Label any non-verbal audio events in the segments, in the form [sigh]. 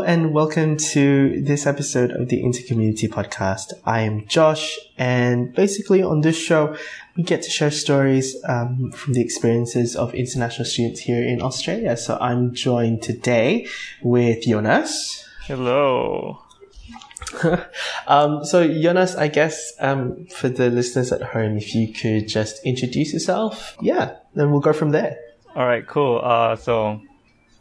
Hello and welcome to this episode of the Intercommunity Podcast. I am Josh, and basically on this show, we get to share stories um, from the experiences of international students here in Australia. So I'm joined today with Jonas. Hello. [laughs] um, so Jonas, I guess um, for the listeners at home, if you could just introduce yourself, yeah, then we'll go from there. All right, cool. Uh, so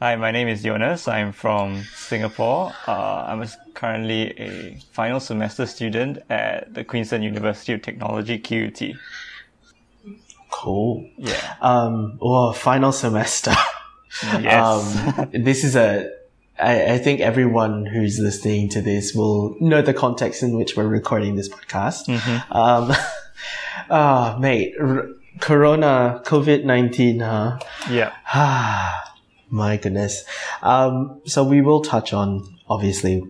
Hi, my name is Jonas. I'm from Singapore. Uh, I'm currently a final semester student at the Queensland University of Technology, QUT. Cool. Yeah. Um, well, final semester. [laughs] Yes. Um, this is a, I, I think everyone who's listening to this will know the context in which we're recording this podcast. Mm-hmm. Um, [laughs] ah, mate, r- Corona, COVID-19, huh? yeah. My goodness. Um, so we will touch on obviously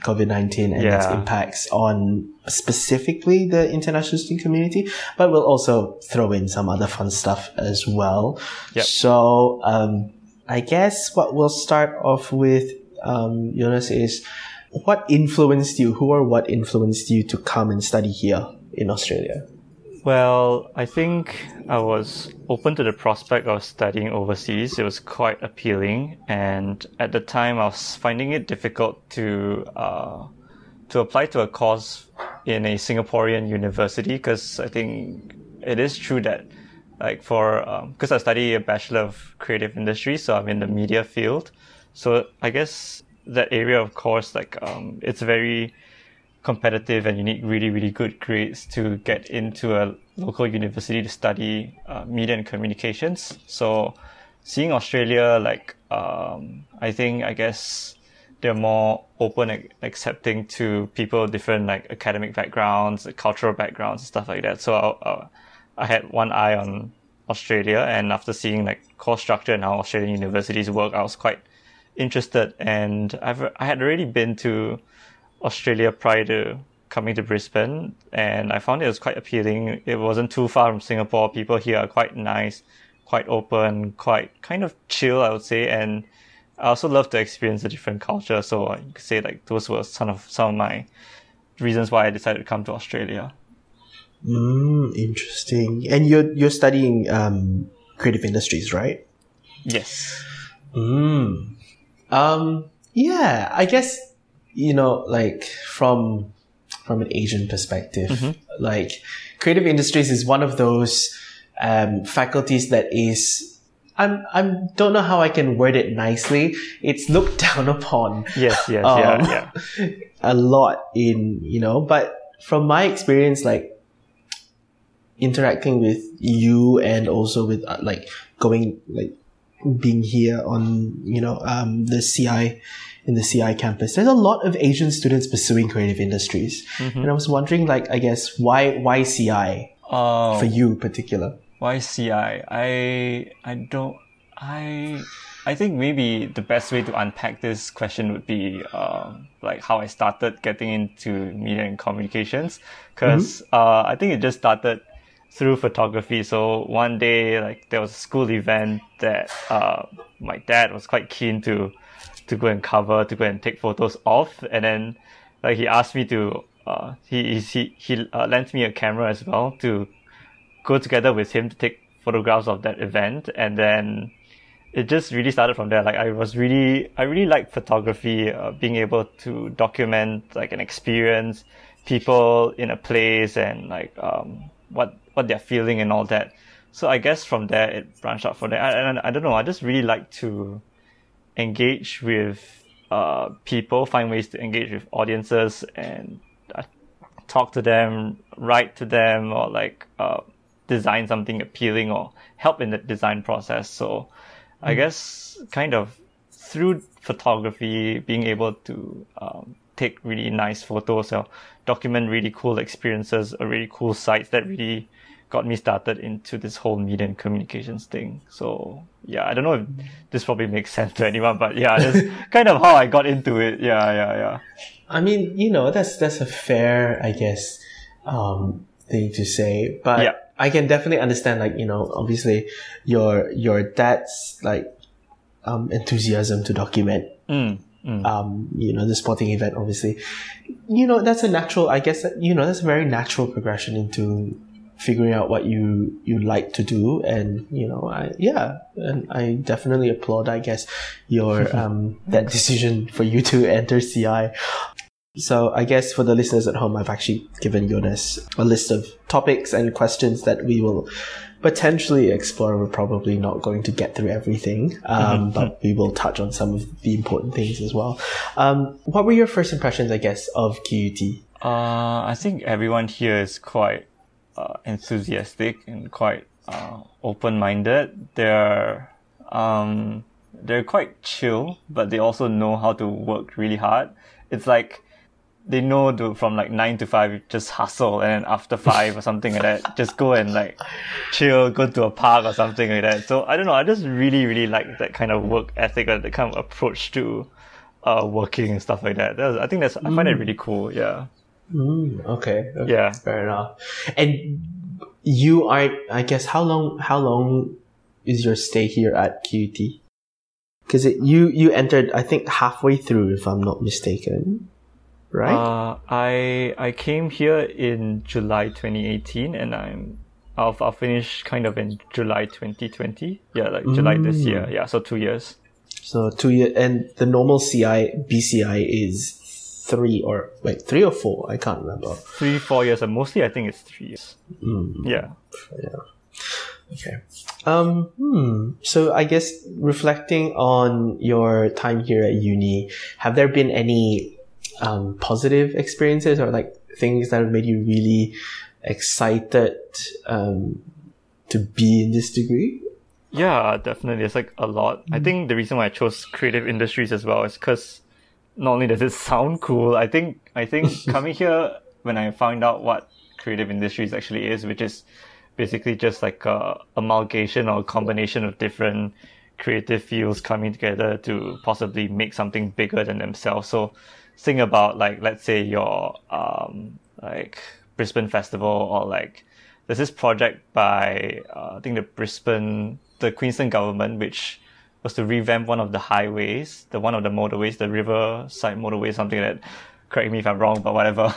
COVID 19 and its impacts on specifically the international student community, but we'll also throw in some other fun stuff as well. Yep. So, um, I guess what we'll start off with, um, Jonas, is what influenced you? Who or what influenced you to come and study here in Australia? Well, I think I was open to the prospect of studying overseas. It was quite appealing, and at the time, I was finding it difficult to uh, to apply to a course in a Singaporean university because I think it is true that, like, for because I study a bachelor of creative industry, so I'm in the media field. So I guess that area of course, like, um, it's very competitive and you need really, really good grades to get into a local university to study uh, media and communications. So seeing Australia, like, um, I think, I guess they're more open and accepting to people different, like, academic backgrounds, cultural backgrounds, and stuff like that. So I, I, I had one eye on Australia and after seeing, like, course structure and how Australian universities work, I was quite interested and I've, I had already been to Australia prior to coming to Brisbane, and I found it was quite appealing. It wasn't too far from Singapore. People here are quite nice, quite open, quite kind of chill, I would say. And I also love to experience a different culture. So I could say like those were some of some of my reasons why I decided to come to Australia. Mm, interesting. And you're, you're studying, um, creative industries, right? Yes. Mm. Um, yeah, I guess, you know, like from, from an Asian perspective, like creative industries is one of those, um, faculties that is, I'm, I'm, don't know how I can word it nicely. It's looked [laughs] down upon Yes. Yes. Um, yeah. Yeah. [laughs] a lot in, you know, but from my experience, like interacting with you and also with uh, like going, like being here on, you know, um, the CI, in the CI campus, there's a lot of Asian students pursuing creative industries. And I was wondering, like, I guess, why, why CI Oh. for you in particular? Why CI? I I don't I I think maybe the best way to unpack this question would be um, like how I started getting into media and communications because uh, I think it just started through photography. So one day, like there was a school event that uh, my dad was quite keen to to go and cover, to go and take photos of, and then like he asked me to uh, he he he uh, lent me a camera as well to go together with him to take photographs of that event. And then it just really started from there. Like i was really i really like photography uh, being able to document like an experience people in a place and like um what what they're feeling and all that. So i guess from there it branched out from there and I, I don't know. I just really like to engage with uh people find ways to engage with audiences and uh, talk to them write to them or like uh design something appealing or help in the design process. So I guess kind of through photography, being able to um, take really nice photos or document really cool experiences or really cool sites that really got me started into this whole media and communications thing. So yeah, I don't know if this probably makes [laughs] sense to anyone, but yeah, that's [laughs] kind of how I got into it. Yeah, yeah, yeah. I mean, you know, that's that's a fair, I guess, um, thing to say. But Yeah. I can definitely understand, like you know, obviously, your your dad's like um, enthusiasm to document Mm. mm. um, you know, the sporting event, obviously, you know, that's a natural, I guess, that, you know, that's a very natural progression into figuring out what you you like to do and you know I yeah and I definitely applaud I guess your [laughs] um that decision for you to enter CI so I guess for the listeners at home I've actually given Jonas a list of topics and questions that we will potentially explore. We're probably not going to get through everything, um, mm-hmm. but we will touch on some of the important things as well. Um, what were your first impressions, I guess, of QUT? Uh, I think everyone here is quite uh, enthusiastic and quite uh, open-minded. They're um, they're quite chill, but they also know how to work really hard. It's like they know to from like nine to five just hustle and after five or something like that just go and like chill go to a park or something like that so i don't know i just really really like that kind of work ethic or that kind of approach to uh working and stuff like that that's, i think that's i find it mm. really cool yeah mm, okay, okay yeah fair enough and you are i guess how long how long is your stay here at QUT because you you entered i think halfway through if i'm not mistaken right? Uh, I I came here in July 2018, and I'm I'll I'll finish kind of in July 2020. Yeah, like July mm. this year. Yeah, so two years. So two years, and the normal CI BCI is three or wait three or four. I can't remember. Three four years, and mostly I think it's three years. Mm. Yeah. Yeah. Okay. Um, hmm. So I guess reflecting on your time here at uni, have there been any um, positive experiences or like things that have made you really excited um, to be in this degree? Yeah, definitely. It's like a lot. Mm-hmm. I think the reason why I chose creative industries as well is because not only does it sound cool, I think I think [laughs] coming here when I found out what creative industries actually is, which is basically just like a amalgamation or a combination of different creative fields coming together to possibly make something bigger than themselves. So think about like let's say your um like Brisbane Festival or like there's this project by uh, I think the Brisbane the Queensland government which was to revamp one of the highways, the one of the motorways, the riverside motorway, something like that. Correct me if I'm wrong, but whatever.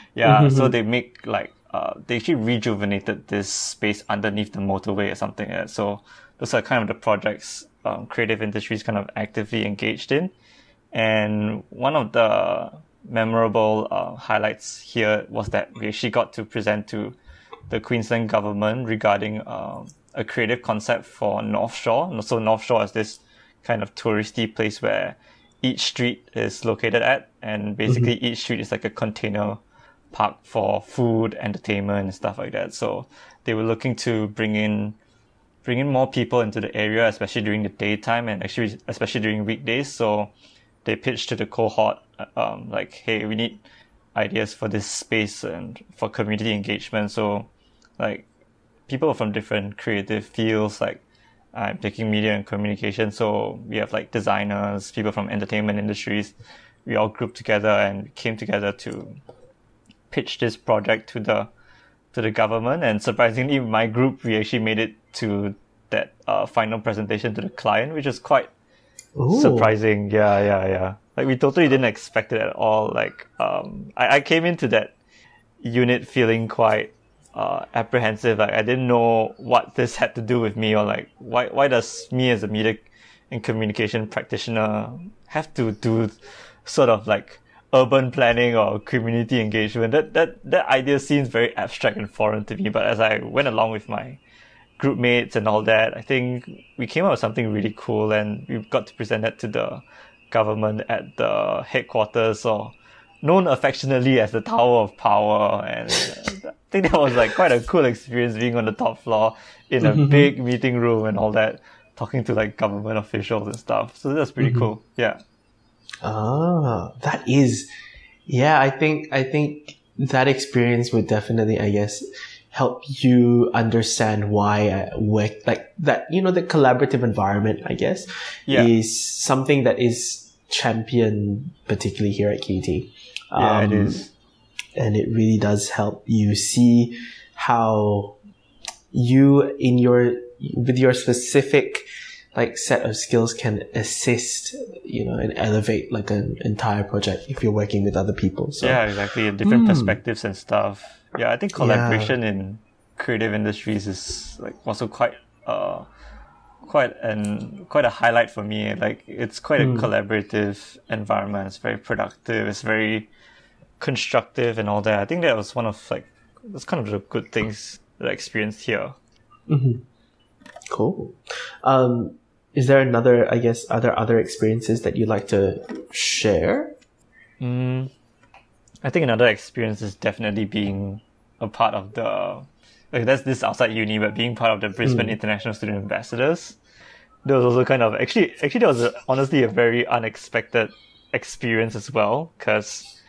[laughs] yeah, so they make like uh, they actually rejuvenated this space underneath the motorway or something like that. So those are kind of the projects um, creative industries kind of actively engaged in. And one of the memorable uh, highlights here was that we actually got to present to the Queensland government regarding uh, a creative concept for North Shore. So North Shore is this kind of touristy place where Eat Street is located at, and basically mm-hmm. Eat Street is like a container park for food, entertainment, and stuff like that. So they were looking to bring in bring in more people into the area, especially during the daytime and actually especially during weekdays. So they pitched to the cohort um, like, hey, we need ideas for this space and for community engagement. So like people from different creative fields, like I'm taking media and communication. So we have like designers, people from entertainment industries. We all grouped together and came together to pitch this project to the to the government. And surprisingly, my group we actually made it to that uh, final presentation to the client, which is quite Ooh. surprising. Yeah, yeah, yeah. Like we totally didn't expect it at all. Like um, I, I came into that unit feeling quite uh, apprehensive. Like I didn't know what this had to do with me, or like why why does me as a media and communication practitioner have to do sort of like urban planning or community engagement? That that that idea seems very abstract and foreign to me. But as I went along with my group mates and all that, I think we came up with something really cool and we got to present that to the government at the headquarters or known affectionately as the Tower of Power. And I think that was like quite a cool experience being on the top floor in a mm-hmm. big meeting room and all that, talking to like government officials and stuff. So that's pretty mm-hmm. cool. Yeah. Ah, that is, yeah, I think, I think that experience would definitely, I guess, help you understand why uh, work like that you know the collaborative environment i guess yeah. is something that is championed particularly here at QUT um, yeah it is and it really does help you see how you in your with your specific like set of skills can assist you know and elevate like an entire project if you're working with other people. So yeah, exactly. Different perspectives and stuff. Yeah, I think collaboration in creative industries is like also quite uh quite an quite a highlight for me. Like it's quite a collaborative environment. It's very productive. It's very constructive and all that. I think that was one of like that's kind of the good things that I experienced here. Mm-hmm. Cool. Um, is there another? I guess are there other experiences that you'd like to share? Mm, I think another experience is definitely being a part of the like that's this outside uni, but being part of the Brisbane mm. International Student Ambassadors. There was also kind of actually actually that was a, honestly a very unexpected experience as well because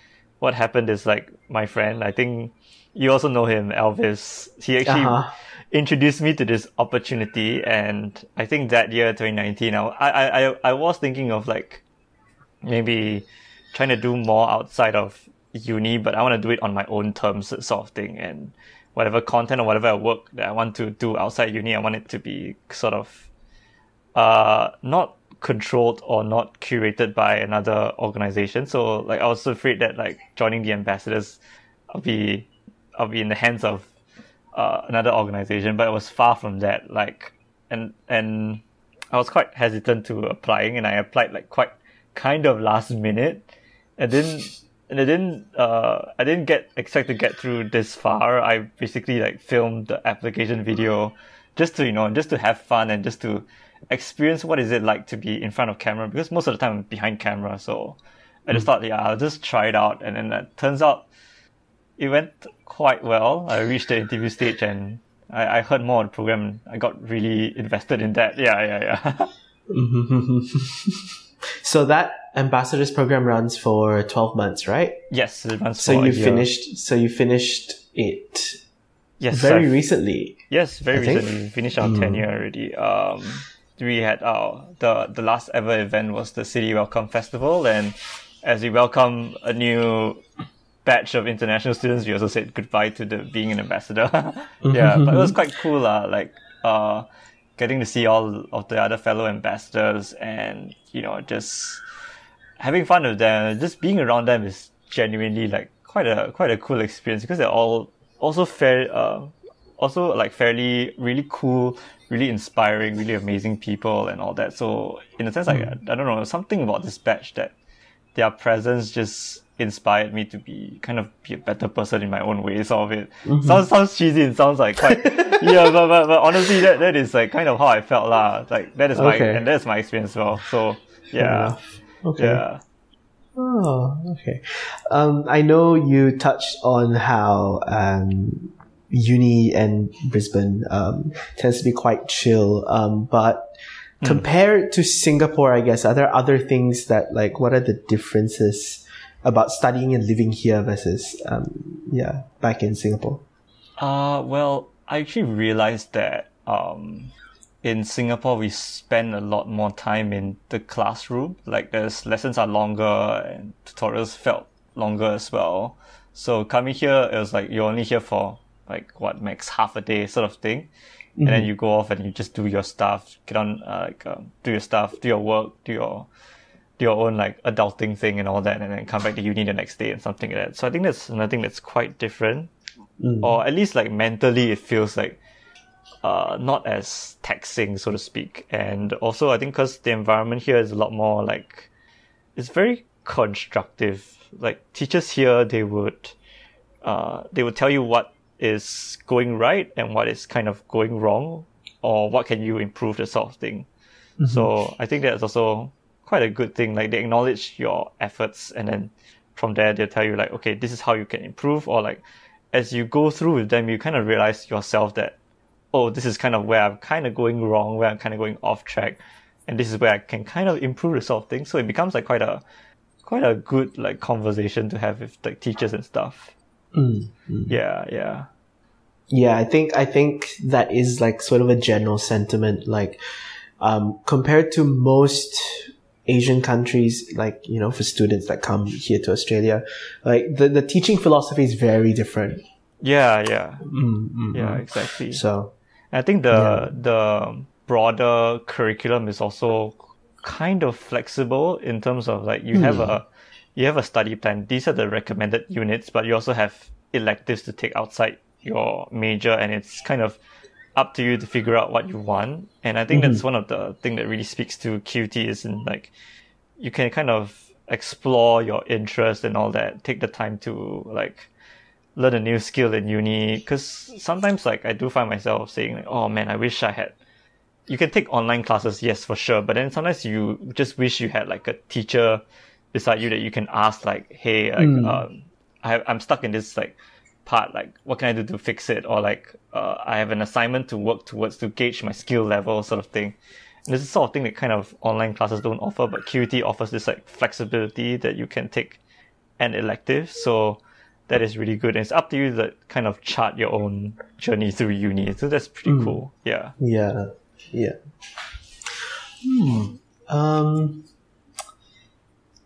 what happened is like my friend, I think you also know him, Elvis. He actually Uh-huh. introduced me to this opportunity, and I think that year, 2019, I I I, I was thinking of like maybe trying to do more outside of uni, but I want to do it on my own terms, sort of thing. And whatever content or whatever work that I want to do outside uni, I want it to be sort of uh not controlled or not curated by another organization. So like I was afraid that like joining the ambassadors, I'll be I'll be in the hands of uh, another organization, but it was far from that. Like, and and I was quite hesitant to applying, and I applied like quite kind of last minute, and then and I didn't uh I didn't get expect to get through this far. I basically like filmed the application video just to you know just to have fun and just to experience what is it like to be in front of camera because most of the time I'm behind camera. So I just thought, yeah, I'll just try it out, and then it turns out it went quite well. I reached the interview stage and I, I heard more on the program. I got really invested in that. Yeah, yeah, yeah. [laughs] So that ambassadors program runs for twelve months, right? yes, it runs So for a you finished. So you finished it yes, very I've- recently. Yes, very I think. recently. We finished our tenure already. Um, we had our the the last ever event was the City Welcome Festival, and as we welcome a new batch of international students, we also said goodbye to the being an ambassador. [laughs] yeah, but it was quite cool, lah. Like uh, getting to see all of the other fellow ambassadors, and you know, just having fun with them, just being around them is genuinely like quite a quite a cool experience because they're all also fair, uh, also like fairly really cool, really inspiring, really amazing people and all that. So in a sense, like I don't know something about this batch that their presence just inspired me to be kind of be a better person in my own way. Sort of it sounds sounds cheesy and sounds like quite [laughs] yeah, but, but but honestly, that that is like kind of how I felt lah. Like that is my and that's my experience as well. So yeah. Okay. Yeah. Oh, okay. Um, I know you touched on how um, uni and Brisbane um, tends to be quite chill, um, but compared to Singapore, I guess are there other things that like what are the differences about studying and living here versus um, yeah back in Singapore? Uh, well, I actually realized that um, in Singapore we spend a lot more time in the classroom. Like, there's lessons are longer and tutorials felt longer as well. So coming here, it was like you're only here for like what max half a day sort of thing, and then you go off and you just do your stuff, get on uh, like um, do your stuff, do your work, do your do your own like adulting thing and all that, and then come back to uni the next day and something like that. So I think that's another thing that's quite different, or at least like mentally, it feels like uh, not as taxing, so to speak. And also, I think because the environment here is a lot more like it's very constructive. Like teachers here, they would uh, they would tell you what is going right and what is kind of going wrong, or what can you improve, the sort of thing. Mm-hmm. So I think that's also quite a good thing. Like they acknowledge your efforts, and then from there they'll tell you like, okay, this is how you can improve, or like as you go through with them, you kind of realize yourself that, oh, this is kind of where I'm kind of going wrong, where I'm kind of going off track, and this is where I can kind of improve the sort of thing. So it becomes like quite a quite a good like conversation to have with like teachers and stuff. Mm-hmm. Yeah, yeah. Yeah, I think I think that is like sort of a general sentiment. Like um, compared to most Asian countries, like you know, for students that come here to Australia, like the, the teaching philosophy is very different. Yeah, yeah. Mm, Yeah, exactly. So I think the the broader curriculum is also kind of flexible in terms of like you have a you have a study plan. These are the recommended units, but you also have electives to take outside your major, and it's kind of up to you to figure out what you want. And I think that's one of the thing that really speaks to QT is in like you can kind of explore your interest and all that. Take the time to like learn a new skill in uni because sometimes like I do find myself saying like, oh man, I wish I had. You can take online classes, yes, for sure, but then sometimes you just wish you had like a teacher beside you that you can ask like, hey, like, um, I, I'm stuck in this like part, like what can I do to fix it, or like uh, I have an assignment to work towards to gauge my skill level, sort of thing. And this is the sort of thing that kind of online classes don't offer, but QT offers this like flexibility that you can take an elective. So that is really good. And it's up to you to kind of chart your own journey through uni. So that's pretty cool. Yeah. Yeah, yeah. Hmm. Um,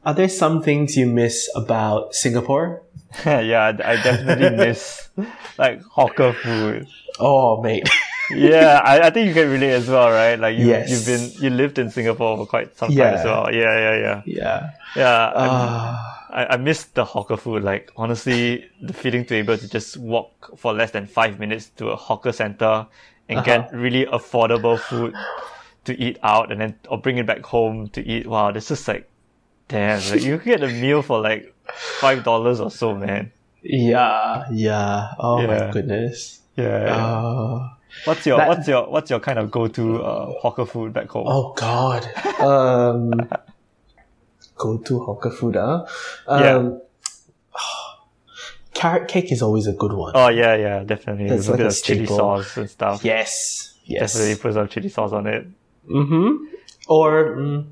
are there some things you miss about Singapore? [laughs] yeah, I definitely [laughs] miss like hawker food. Oh, mate. [laughs] Yeah, I, I think you can relate as well, right? Like you, Yes. you've been you lived in Singapore for quite some time Yeah. as well. Yeah, yeah, yeah, yeah. yeah. Ah, I, I miss the hawker food. Like honestly, the feeling to be able to just walk for less than five minutes to a hawker center and get really affordable food to eat out, and then or bring it back home to eat. Wow, this is like, damn! Like you can get a meal for like five dollars or so, man. yeah, yeah. Oh Yeah. my goodness. Yeah. Uh, what's your that- what's your what's your kind of go to uh, hawker food back home? oh God. Um, [laughs] go to hawker food, huh? Um, Yeah. [sighs] Carrot cake is always a good one. Oh yeah, yeah, definitely. That's With a like bit a of chili sauce and stuff. Yes. Yes. Definitely put some chili sauce on it. Mm-hmm. Or mm,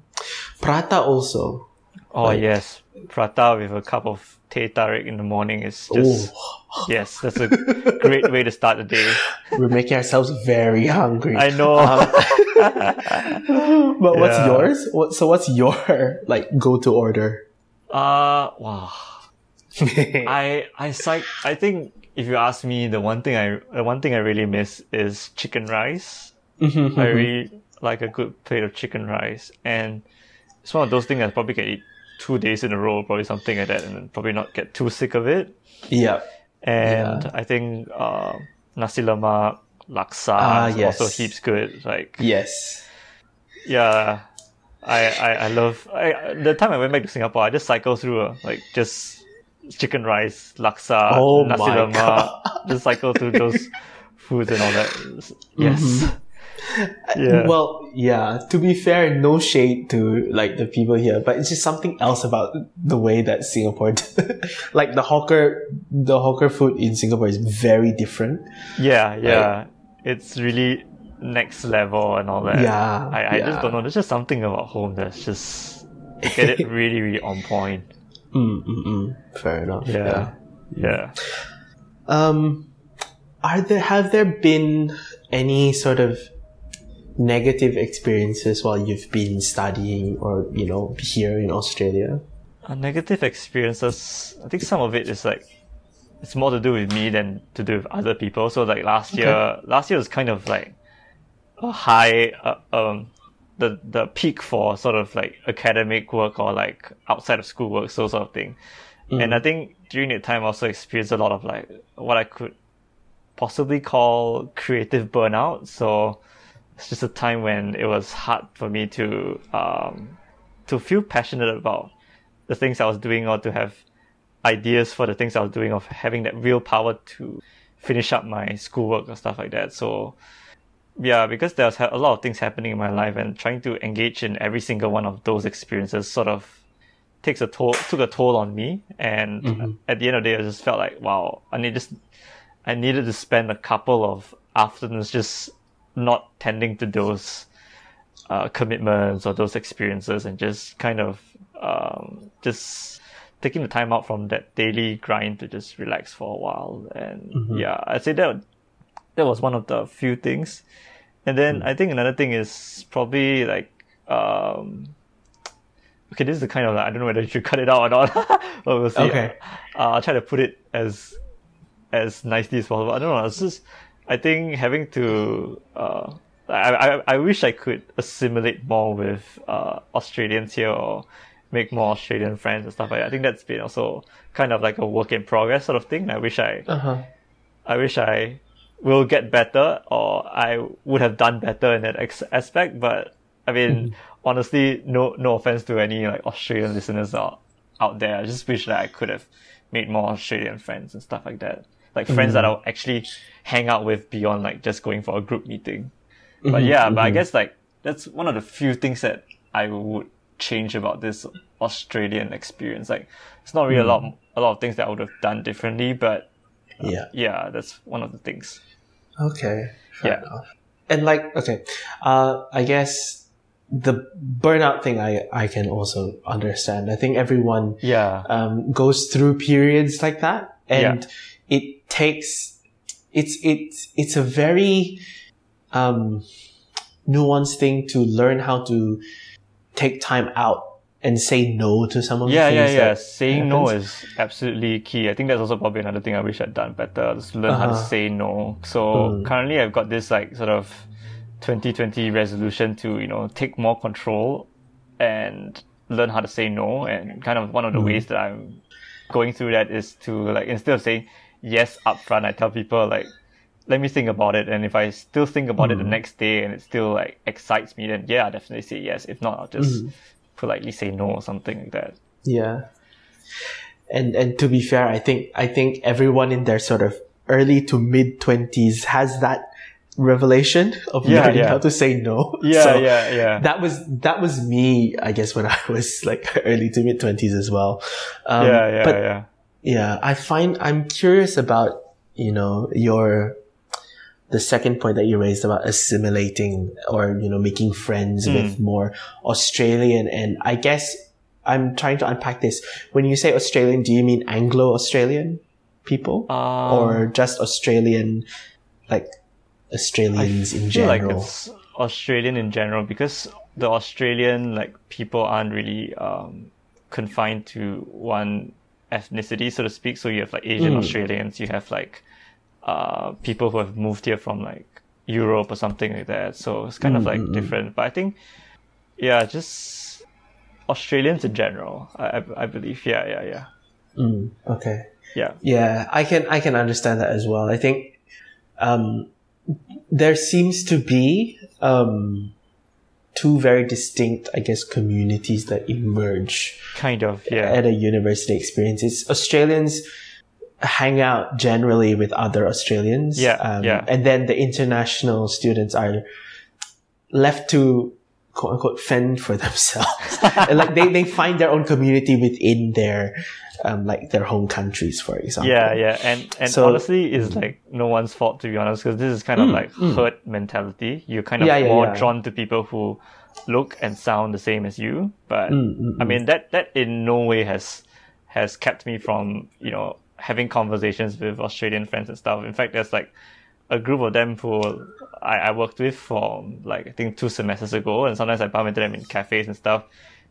prata also. Oh yes, prata with a cup of teh tarik in the morning is just Oh, yes, that's a great way to start the day. we're making ourselves very hungry. I know. [laughs] but what's Yeah. yours? What, so what's your like go-to order? uh wow. [laughs] I I psych I think if you ask me the one thing I the one thing I really miss is chicken rice. Mm-hmm. I really like a good plate of chicken rice and it's one of those things I probably can eat two days in a row, probably something like that, and probably not get too sick of it. yeah. And Yeah. I think uh, nasi lemak, laksa Ah, is yes. also heaps good. Like Yes. yeah, I I, I love. I, the time I went back to Singapore, I just cycled through uh, like just chicken rice, laksa, Oh nasi lemak. Just cycle through those foods and all that. Yes. Mm-hmm. Yeah. Well, yeah. To be fair, no shade to like the people here, but it's just something else about the way that Singapore, [laughs] like the hawker, the hawker food in Singapore is very different. Yeah, yeah. It's really next level and all that. Yeah, I, I yeah. just don't know. There's just something about home that's just get it [laughs] really, really on point. Mm, mm, mm. Fair enough. Yeah. Yeah. Um, are there have there been any sort of negative experiences while you've been studying or you know here in Australia? Uh, negative experiences, I think some of it is like it's more to do with me than to do with other people. So like last year, last year was kind of like a high, uh, um, the the peak for sort of like academic work or like outside of school work, so sort of thing. And I think during that time, I also experienced a lot of like what I could possibly call creative burnout. So it's just a time when it was hard for me to um, to feel passionate about the things I was doing or to have ideas for the things I was doing of having that real power to finish up my schoolwork or stuff like that. So yeah, because there was a lot of things happening in my life and trying to engage in every single one of those experiences sort of takes a toll took a toll on me and at the end of the day I just felt like wow I need just I needed to spend a couple of afternoons just not tending to those uh, commitments or those experiences and just kind of um, just taking the time out from that daily grind to just relax for a while and yeah I'd say that that was one of the few things and then I think another thing is probably like um, okay this is the kind of like, I don't know whether [laughs] you should cut it out or not [laughs] but we'll see Okay. uh, I'll try to put it as as nicely as possible. I don't know. It's just I think having to uh, I, I, I wish I could assimilate more with uh, Australians here or make more Australian friends and stuff like that. I think that's been also kind of like a work in progress sort of thing. I wish I, Uh-huh. I wish I will get better or I would have done better in that ex- aspect. But I mean, honestly, no, no offense to any like Australian listeners out, out there. I just wish that I could have made more Australian friends and stuff like that. Like friends that mm-hmm. I'll actually hang out with beyond like just going for a group meeting. But mm-hmm. yeah, but I mm-hmm. guess like that's one of the few things that I would change about this Australian experience. Like it's not really a lot a lot of things that I would have done differently, but uh, Yeah. yeah, that's one of the things. Okay. Fair Yeah. enough. And like, okay, uh, I guess the burnout thing I, I can also understand. I think everyone Yeah. um, goes through periods like that, and it takes it's it's it's a very um, nuanced thing to learn how to take time out and say no to some of Yeah, the yeah, things yeah. that Saying no is absolutely key. I think that's also probably another thing I wish I'd done better. Just learn how to Uh-huh. say no. So Mm. currently I've got this like sort of 2020 resolution to, you know, take more control and learn how to say no. And kind of one of the Mm. ways that I'm going through that is to like, instead of saying yes upfront, I tell people like, let me think about it. And if I still think about it the next day and it still like excites me, then yeah, I'll definitely say yes. If not, I'll just politely say no or something like that. Yeah. And and to be fair, I think I think everyone in their sort of early to mid twenties has that revelation of Yeah, learning yeah. how to say no. [laughs] Yeah, So yeah, yeah. That was that was me, I guess, when I [laughs] was like early to mid twenties as well. Um, yeah, yeah, but yeah. Yeah, I find I'm curious about you know your the second point that you raised about assimilating or you know making friends Hmm. with more Australian and I guess I'm trying to unpack this. When you say Australian, do you mean Anglo Australian people Um, or just Australian like Australians in like general? it's Australian in general because the Australian like people aren't really um, confined to one ethnicity, so to speak. So you have like Asian Mm. Australians, you have like uh, people who have moved here from like Europe or something like that. So it's kind of like different. But I think, yeah, just Australians in general. I I, I believe. Yeah, yeah, yeah, Mm, okay. yeah. Yeah, I can I can understand that as well. I think um, there seems to be um, two very distinct, I guess, communities that emerge Kind of. Yeah. at a university experience. It's Australians hang out generally with other Australians. Yeah, um, yeah. And then the international students are left to quote unquote fend for [laughs] themselves. [laughs] and like they, they find their own community within their um, like their home countries, for example. Yeah, yeah, and and So- honestly, it's like no one's fault to be honest, because this is kind of like herd mentality. You're kind of Mm, Yeah, yeah, more yeah. drawn to people who look and sound the same as you. But Mm, I mean that that in no way has has kept me from you know having conversations with Australian friends and stuff. In fact, there's like a group of them who I, I worked with for like I think two semesters ago, and sometimes I bump into them in cafes and stuff.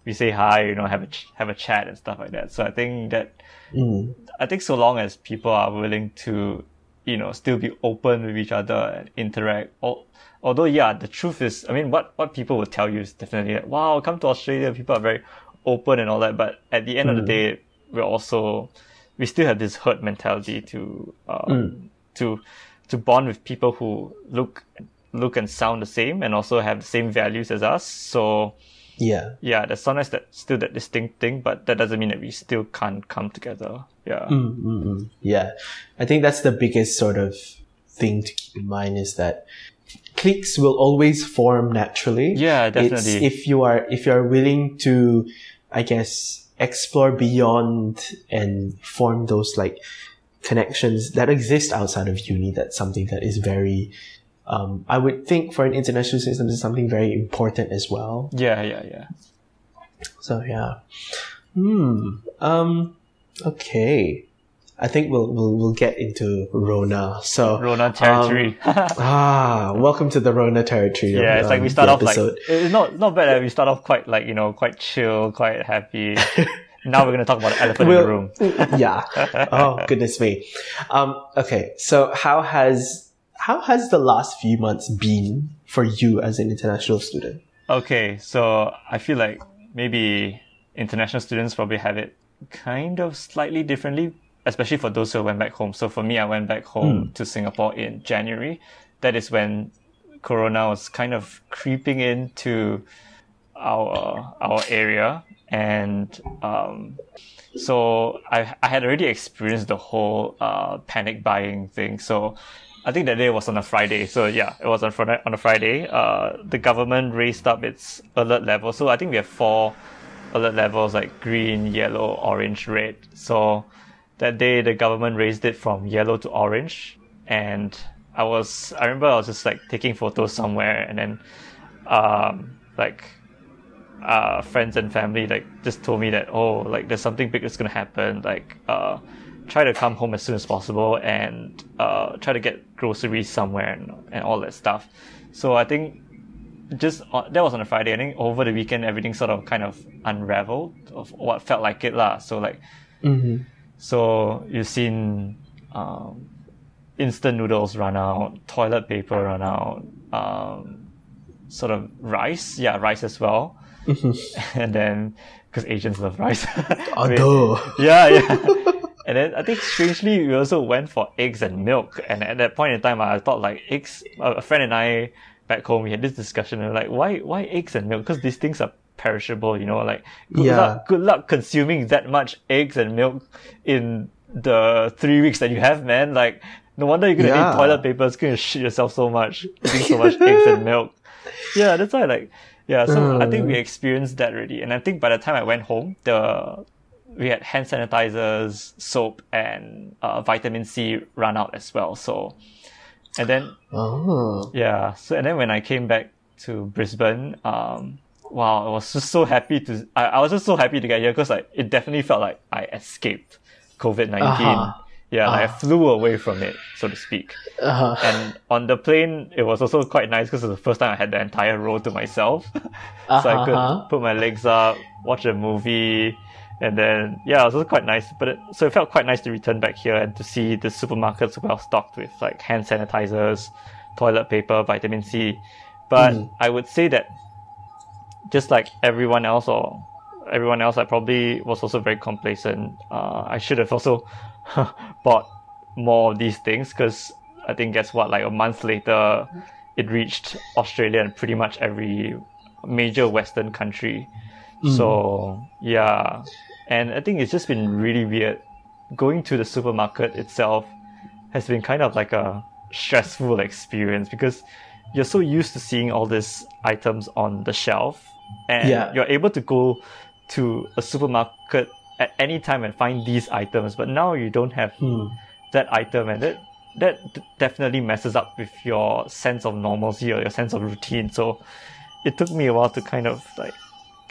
We say hi, you know, have a ch- have a chat and stuff like that. So I think that Mm. I think so long as people are willing to, you know, still be open with each other and interact. Al- Although, yeah, the truth is, I mean, what, what people will tell you is definitely like, wow, come to Australia, people are very open and all that. But at the end of the day, we're also, we still have this herd mentality to, um, to, to bond with people who look, look and sound the same and also have the same values as us. So, Yeah. yeah, there's sometimes that still that distinct thing, but that doesn't mean that we still can't come together. Yeah. Mm-mm. Yeah. I think that's the biggest sort of thing to keep in mind is that cliques will always form naturally. Yeah, It's definitely. if you are if you are willing to, I guess, explore beyond and form those like connections that exist outside of uni. That's something that is very, um, I would think for an international system is something very important as well. Yeah, yeah, yeah. So yeah. Hmm. Um. Okay. I think we'll we'll we'll get into Rona. So Rona territory. [laughs] ah, welcome to the Rona territory. yeah, it's like we um, start off like it's not not bad. We start off quite like you know quite chill, quite happy. [laughs] now we're gonna talk about the elephant in the room. yeah. Oh goodness me. Um. Okay. So how has how has the last few months been for you as an international student? Okay, so I feel like maybe international students probably have it kind of slightly differently, especially for those who went back home. So for me, I went back home mm. to Singapore in January. That is when Corona was kind of creeping into our our area, and um, so I I had already experienced the whole uh, panic buying thing. So I think that day was on a Friday. So yeah, it was on Friday. on a Friday. Uh, the government raised up its alert level. So I think we have four alert levels like green, yellow, orange, red. So that day the government raised it from yellow to orange, and I was I remember I was just like taking photos somewhere, and then um, like uh, friends and family like just told me that oh like there's something big that's gonna happen like uh, try to come home as soon as possible and uh, try to get groceries somewhere and, and all that stuff so i think just on, that was on a friday i think over the weekend everything sort of kind of unraveled of what felt like it lah so like mm-hmm. so you've seen um, instant noodles run out toilet paper run out um, sort of rice yeah rice as well Mm-hmm. [laughs] and then because Asians love rice. oh, [laughs] mean, yeah, yeah. [laughs] and then I think strangely we also went for eggs and milk. And at that point in time, I thought like eggs. A friend and I back home we had this discussion. And like, why why eggs and milk? Because these things are perishable. You know, like good yeah. luck good luck consuming that much eggs and milk in the three weeks that you have, man. Like. No wonder you're gonna yeah. need toilet paper. It's gonna shit yourself so much eating so much eggs and milk. [laughs] Yeah, that's why like yeah, so I think we mm. experienced that already. And I think by the time I went home, the we had hand sanitizers, soap, and uh, vitamin C run out as well. So, and then oh. yeah, so and then when I came back to Brisbane, um, wow, I was just so happy to. I, I was just so happy to get here because like it definitely felt like I escaped COVID 19 uh-huh. Yeah, uh, I ah. flew away from it, so to speak. Uh, and on the plane, it was also quite nice because it was the first time I had the entire row to myself. uh-huh. [laughs] so I could uh-huh. put my legs up, watch a movie, and then yeah, it was quite nice. But it, so it felt quite nice to return back here and to see the supermarkets well stocked with like hand sanitizers, toilet paper, vitamin C. But mm. I would say that just like everyone else or everyone else, I probably was also very complacent. Uh, I should have also [laughs] bought more of these things because I think guess what, like a month later, it reached Australia and pretty much every major Western country. Mm. So yeah, and I think it's just been really weird. Going to the supermarket itself has been kind of like a stressful experience because you're so used to seeing all these items on the shelf and yeah. you're able to go to a supermarket at any time and find these items, but now you don't have hmm. that item, and that that definitely messes up with your sense of normalcy or your sense of routine. So it took me a while to kind of like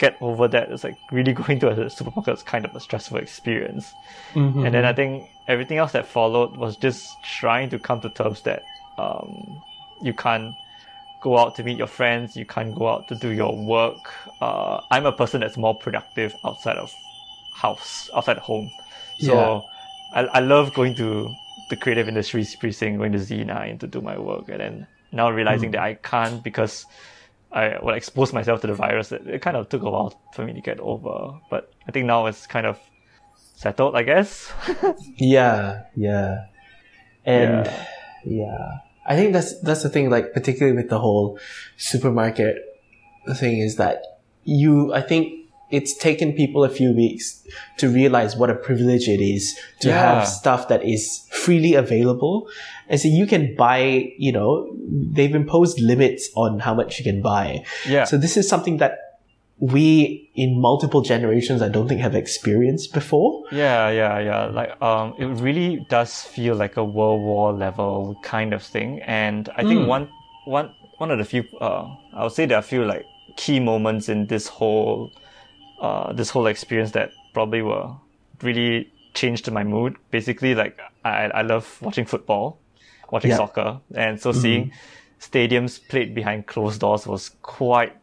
get over that. It's like really [laughs] going to a supermarket is kind of a stressful experience. Mm-hmm. And then I think everything else that followed was just trying to come to terms that um, you can't go out to meet your friends, you can't go out to do your work. Uh, I'm a person that's more productive outside of house, outside home. So yeah. I, I love going to the creative industries precinct, going to Z9 to do my work. And then now realizing mm. that I can't because I will expose myself to the virus, it, it kind of took a while for me to get over. But I think now it's kind of settled, I guess. [laughs] yeah, yeah. And yeah. yeah. I think that's that's the thing, like particularly with the whole supermarket thing is that you I think it's taken people a few weeks to realize what a privilege it is to yeah. have stuff that is freely available. And so you can buy, you know, they've imposed limits on how much you can buy. Yeah. So this is something that we in multiple generations I don't think have experienced before. Yeah, yeah, yeah. Like um it really does feel like a world war level kind of thing. And I think mm. one one one of the few uh I would say there are a few like key moments in this whole uh, this whole experience that probably were really changed my mood. Basically, like I, I love watching football, watching soccer, and so mm-hmm. seeing stadiums played behind closed doors was quite,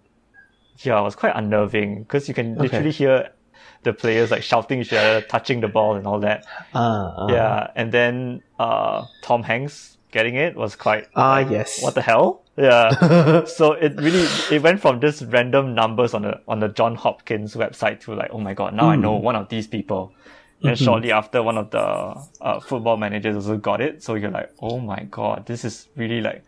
yeah, it was quite unnerving because you can okay. literally hear the players like shouting each other, touching the ball, and all that. Uh, uh. Yeah, and then uh, Tom Hanks getting it was quite. Ah, uh, yes. What the hell? Yeah. [laughs] so it really it went from just random numbers on the on the John Hopkins website to like, oh my god, now mm. I know one of these people. And mm-hmm. shortly after, one of the uh, football managers also got it. So you're like, oh my god, this is really like.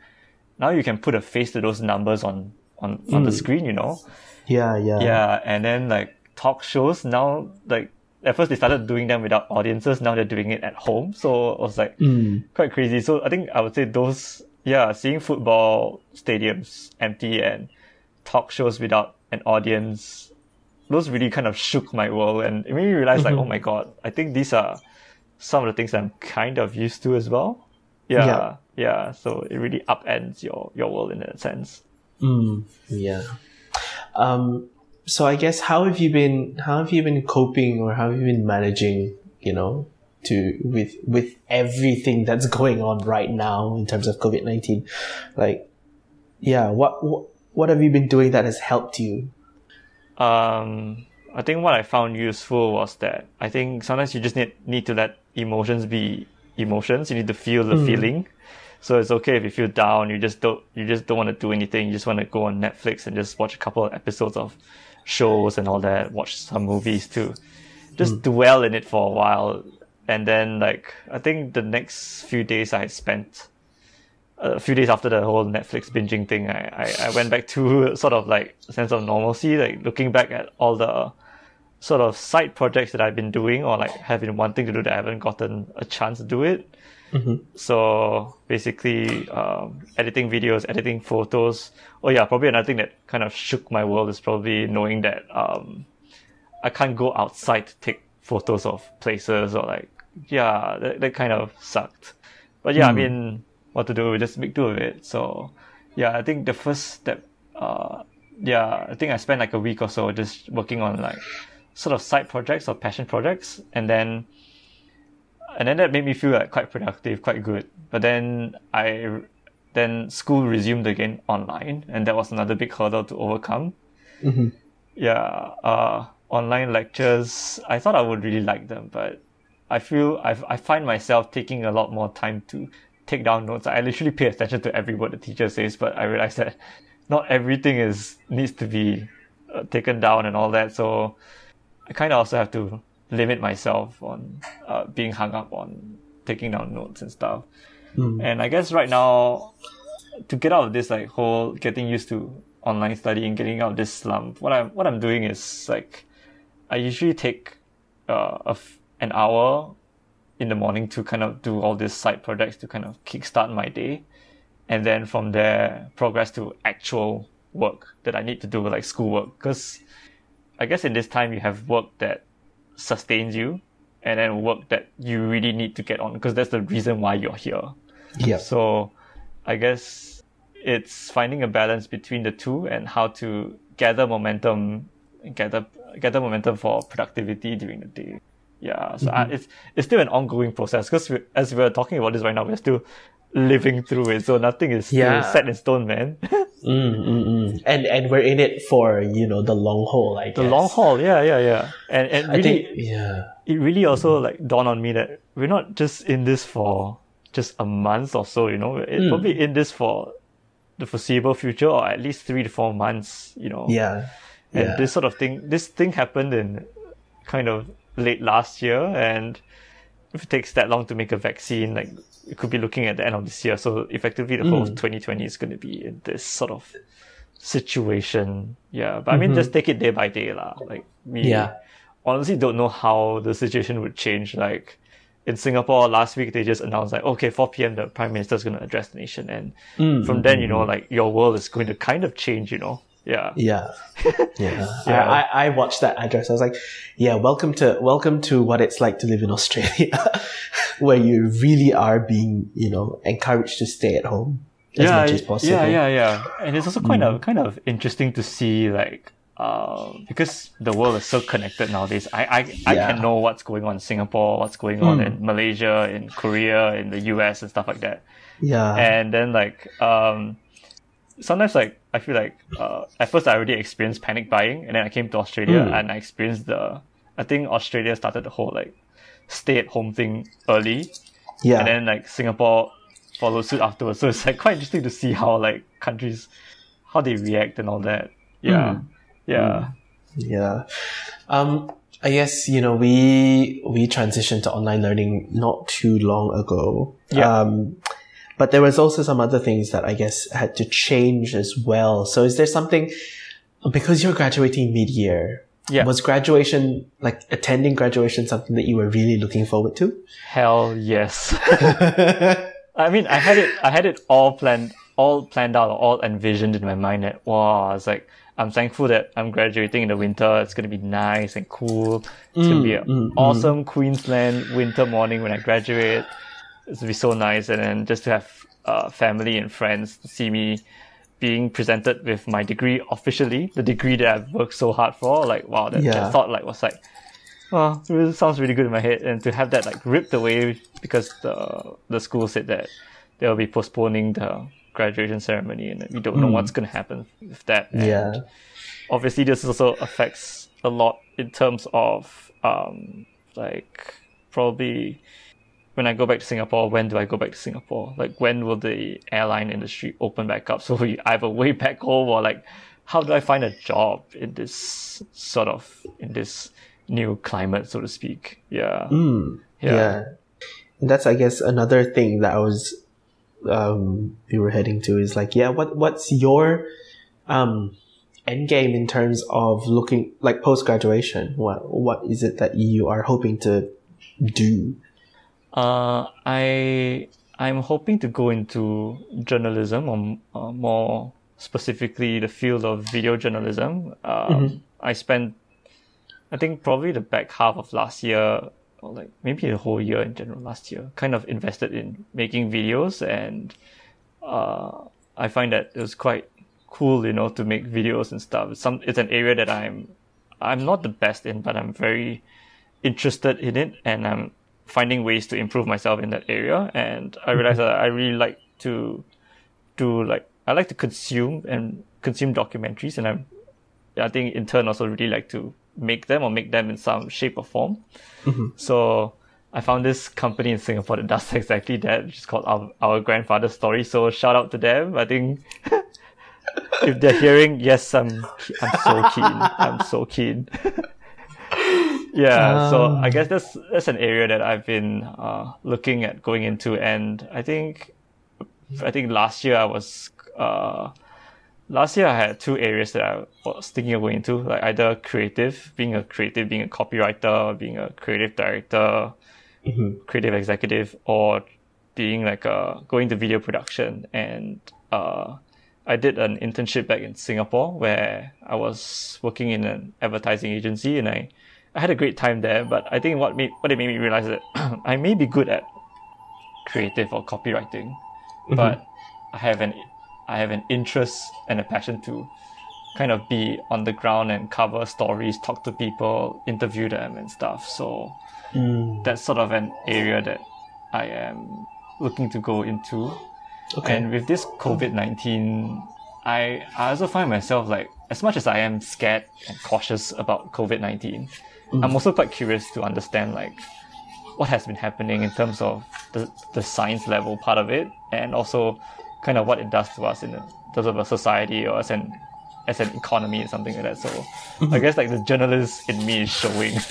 Now you can put a face to those numbers on on mm. on the mm. screen, you know. Yeah, yeah. Yeah, and then like talk shows now, like at first they started doing them without audiences. Now they're doing it at home. So it was like mm. quite crazy. So I think I would say those, yeah, seeing football stadiums empty and talk shows without an audience, those really kind of shook my world and it made me realize mm-hmm. like, oh my God, I think these are some of the things I'm kind of used to as well. Yeah. Yeah. yeah. So it really upends your, your world in that sense. Mm, yeah. Um, so I guess how have you been how have you been coping or how have you been managing, you know, to with with everything that's going on right now in terms of COVID nineteen? Like yeah, what, what what have you been doing that has helped you? Um I think what I found useful was that I think sometimes you just need need to let emotions be emotions. You need to feel the mm. feeling. So it's okay if you feel down. You just don't. You just don't want to do anything. You just want to go on Netflix and just watch a couple of episodes of shows and all that, watch some movies too. Just mm. dwell in it for a while. And then like I think the next few days I spent a few days after the whole Netflix binging thing, I, I, I went back to [laughs] sort of like a sense of normalcy, like looking back at all the sort of side projects that I've been doing or like have been wanting to do that I haven't gotten a chance to do it. Mm-hmm. So basically, um, editing videos, editing photos. Oh yeah, probably another thing that kind of shook my world is probably knowing that um, I can't go outside to take photos of places or like yeah, that, that kind of sucked. But yeah, mm. I mean, what to do? We just make do of it. So yeah, I think the first step. Uh, yeah, I think I spent like a week or so just working on like sort of side projects or passion projects, and then and then that made me feel like quite productive, quite good. But then I then school resumed again online, and that was another big hurdle to overcome. Mm-hmm. Yeah, uh, online lectures. I thought I would really like them, but I feel I I find myself taking a lot more time to take down notes. I literally pay attention to every word the teacher says, but I realize that not everything is needs to be uh, taken down and all that. So I kind of also have to limit myself on uh, being hung up on taking down notes and stuff. Mm. And I guess right now, to get out of this like whole getting used to online studying, getting out of this slump, what I'm what I'm doing is like, I usually take uh, a f- an hour in the morning to kind of do all these side projects to kind of kickstart my day, and then from there progress to actual work that I need to do like schoolwork because I guess in this time you have work that sustains you and then work that you really need to get on because that's the reason why you're here. Yeah. So I guess it's finding a balance between the two and how to gather momentum, gather gather momentum for productivity during the day. Yeah, so mm-hmm. I, it's it's still an ongoing process because as we're talking about this right now, we're still living through it. So nothing is yeah. set in stone, man. [laughs] mm, mm, mm. And and we're in it for you know the long haul. I guess. The long haul, yeah, yeah, yeah. And and really, think, yeah, it really also like dawned on me that we're not just in this for just a month or so. You know, it's mm. probably in this for the foreseeable future or at least three to four months. You know. Yeah. And yeah. this sort of thing, this thing happened in kind of late last year, and if it takes that long to make a vaccine, like we could be looking at the end of this year. So effectively, the whole 2020 mm. is going to be in this sort of situation. Yeah, but I mean, mm-hmm. just take it day by day, lah. Like we yeah. honestly don't know how the situation would change. Like in Singapore last week, they just announced like, okay, 4 p.m. the prime minister is going to address the nation, and mm-hmm. from then, you know, like your world is going to kind of change. You know. Yeah. Yeah. Yeah. [laughs] yeah. I, I watched that address. I was like, yeah, welcome to, welcome to what it's like to live in Australia, [laughs] where you really are being, you know, encouraged to stay at home as yeah, much as possible. Yeah, yeah, yeah. And it's also kind mm. of, kind of interesting to see like, uh, because the world is so connected nowadays. I, I, I yeah. can know what's going on in Singapore, what's going on mm. in Malaysia, in Korea, in the US and stuff like that. Yeah. And then like, um, sometimes like I feel like uh, at first I already experienced panic buying, and then I came to Australia mm. and I experienced the. I think Australia started the whole like stay at home thing early. Yeah. And then like Singapore followed suit afterwards. So it's like quite interesting to see how like countries how they react and all that. Yeah. Mm. Yeah. Yeah. Um, I guess, you know, we, we transitioned to online learning not too long ago. Yeah. Um, but there was also some other things that I guess had to change as well. So is there something, because you're graduating mid-year, Yeah. was graduation, like attending graduation something that you were really looking forward to? Hell yes. [laughs] I mean, I had it, I had it all planned, all planned out, all envisioned in my mind that, wow, it's like, I'm thankful that I'm graduating in the winter. It's going to be nice and cool. It's going to be an mm, mm. awesome Queensland winter morning when I graduate. It's be so nice. And then just to have uh, family and friends see me being presented with my degree officially, the degree that I've worked so hard for. Like, wow, that, Yeah. that thought like was like, Oh, it really sounds really good in my head, and to have that like ripped away because the the school said that they'll be postponing the graduation ceremony, and we don't know what's going to happen with that. And Yeah. obviously, this also affects a lot in terms of um like probably when I go back to Singapore, when do I go back to Singapore? Like when will the airline industry open back up? [laughs] So we either way back home or like how do I find a job in this sort of in this new climate, so to speak? Yeah. Mm, Yeah. yeah. And that's, I guess, another thing that I was, um, we were heading to is like, yeah, what, what's your, um, end game in terms of looking like post graduation? What, what is it that you are hoping to do? Uh, I I'm hoping to go into journalism, or uh, more specifically the field of video journalism. Um, I spent, I think probably the back half of last year, or like maybe the whole year in general last year, kind of invested in making videos, and uh, I find that it was quite cool, you know, to make videos and stuff. It's some it's an area that I'm I'm not the best in, but I'm very interested in it, and I'm finding ways to improve myself in that area. And I realized mm-hmm. that I really like to do like I like to consume and consume documentaries, and I'm I think in turn also really like to make them or make them in some shape or form. Mm-hmm. So I found this company in Singapore that does [laughs] exactly that, which is called Our, Our Grandfather's Story. So shout out to them. I think [laughs] if they're hearing, yes, I'm I'm so keen. I'm so keen. [laughs] yeah, so Um. I guess that's that's an area that I've been uh, looking at going into, and I think I think last year I was uh, last year I had two areas that I was thinking of going into, like either creative, being a creative, being a copywriter, being a creative director, creative executive, or being like a going to video production. And uh, I did an internship back in Singapore where I was working in an advertising agency, and I I had a great time there. But I think what made what it made me realize that [clears throat] I may be good at creative or copywriting, mm-hmm. but I have an I have an interest and a passion to kind of be on the ground and cover stories, talk to people, interview them and stuff. So mm. that's sort of an area that I am looking to go into. Okay. And with this COVID nineteen, I I also find myself like as much as I am scared and cautious about COVID nineteen, I'm also quite curious to understand like what has been happening in terms of the, the science level part of it and also kind of what it does to us in terms of a society or as an as an economy or something like that. So I [laughs] guess like the journalist in me is showing. [laughs]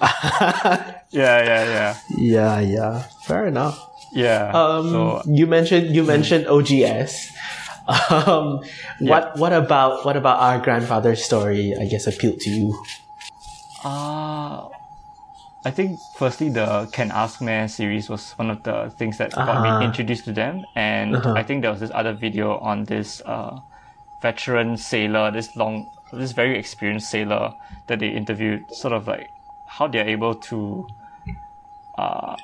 yeah, yeah, yeah. Yeah, yeah. Fair enough. Yeah. Um, so you mentioned you mentioned OGS. [laughs] Um, what what about what about our grandfather's story? I guess appealed to you. Uh, I think firstly the Can Ask Meh series was one of the things that got Uh-huh. me introduced to them, and Uh-huh. I think there was this other video on this uh, veteran sailor, this long, this very experienced sailor that they interviewed, sort of like how they're able to uh,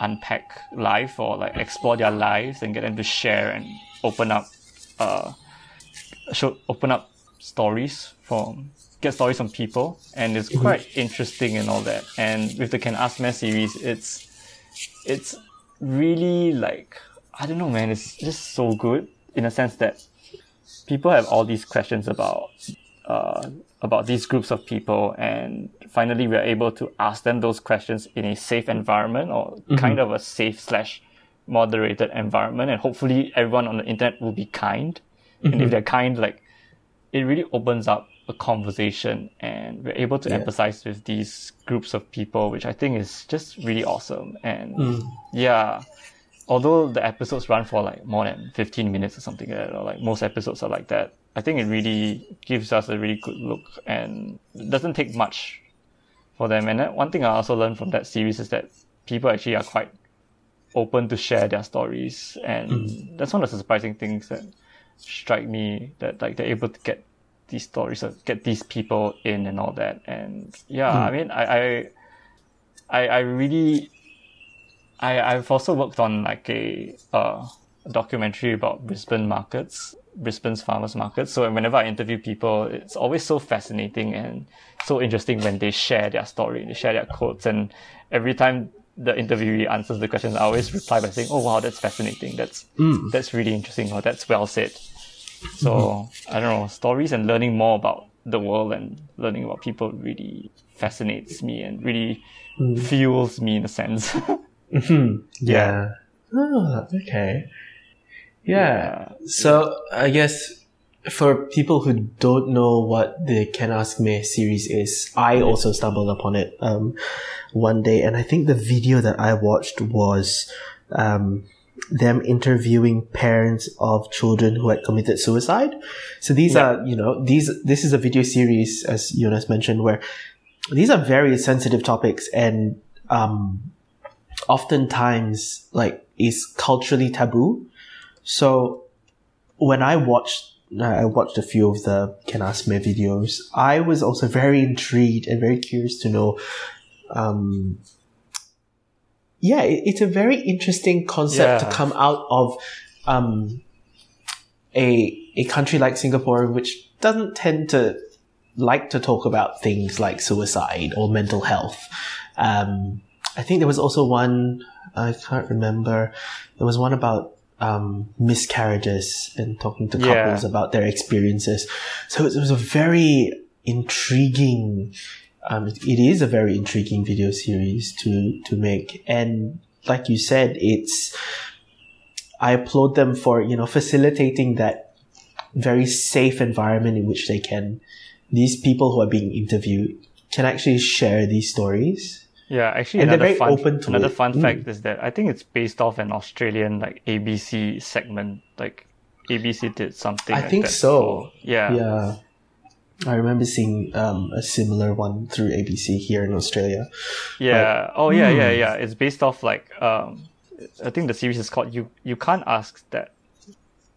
unpack life or like explore their lives and get them to share and open up, uh, show open up stories from get stories from people, and it's quite interesting and all that. And with the Can Ask Meh series, it's it's really like I don't know, man. It's just so good in a sense that people have all these questions about uh, about these groups of people, and finally we're able to ask them those questions in a safe environment or kind of a safe slash moderated environment, and hopefully everyone on the internet will be kind. And Mm-hmm. if they're kind, like it really opens up a conversation, and we're able to Yeah. empathize with these groups of people, which I think is just really awesome. And Mm. yeah, although the episodes run for like more than 15 minutes or something like that, or like most episodes are like that, I think it really gives us a really good look and it doesn't take much for them. And one thing I also learned from that series is that people actually are quite open to share their stories. And that's one of the surprising things that strike me that like they're able to get these stories or get these people in and all that. And yeah, I mean, I, I, I, I really I, I've also worked on like a uh, documentary about Brisbane markets, Brisbane's farmers markets. So whenever I interview people, it's always so fascinating and so interesting when they share their story, they share their quotes, and every time the interviewee answers the question, I always reply by saying, "Oh wow, that's fascinating. That's that's really interesting, or that's well said." So I don't know, stories and learning more about the world and learning about people really fascinates me and really fuels me in a sense. [laughs] Yeah. Oh, okay. Yeah. So I guess for people who don't know what the Can Ask Me series is, I also stumbled upon it um, one day, and I think the video that I watched was um, them interviewing parents of children who had committed suicide. So these are, you know, these this is a video series, as Jonas mentioned, where these are very sensitive topics and um, oftentimes like is culturally taboo. So when I watched, I watched a few of the Can Ask Me videos. I was also very intrigued and very curious to know. Um, yeah, it, it's a very interesting concept Yeah. to come out of um, a a country like Singapore, which doesn't tend to like to talk about things like suicide or mental health. Um, I think there was also one, I can't remember. There was one about um, miscarriages and talking to Yeah. couples about their experiences. So it was a very intriguing, um, it, it is a very intriguing video series to, to make. And like you said, it's, I applaud them for, you know, facilitating that very safe environment in which they can, these people who are being interviewed can actually share these stories. Yeah, actually, And another fun, open to another it. fun Mm. fact is that I think it's based off an Australian like ABC segment. Like ABC did something. I like think so. Yeah. Yeah. I remember seeing um, a similar one through ABC here in Australia. Yeah. oh, yeah, yeah, Hmm. yeah. It's based off like um, I think the series is called "You You Can't Ask That."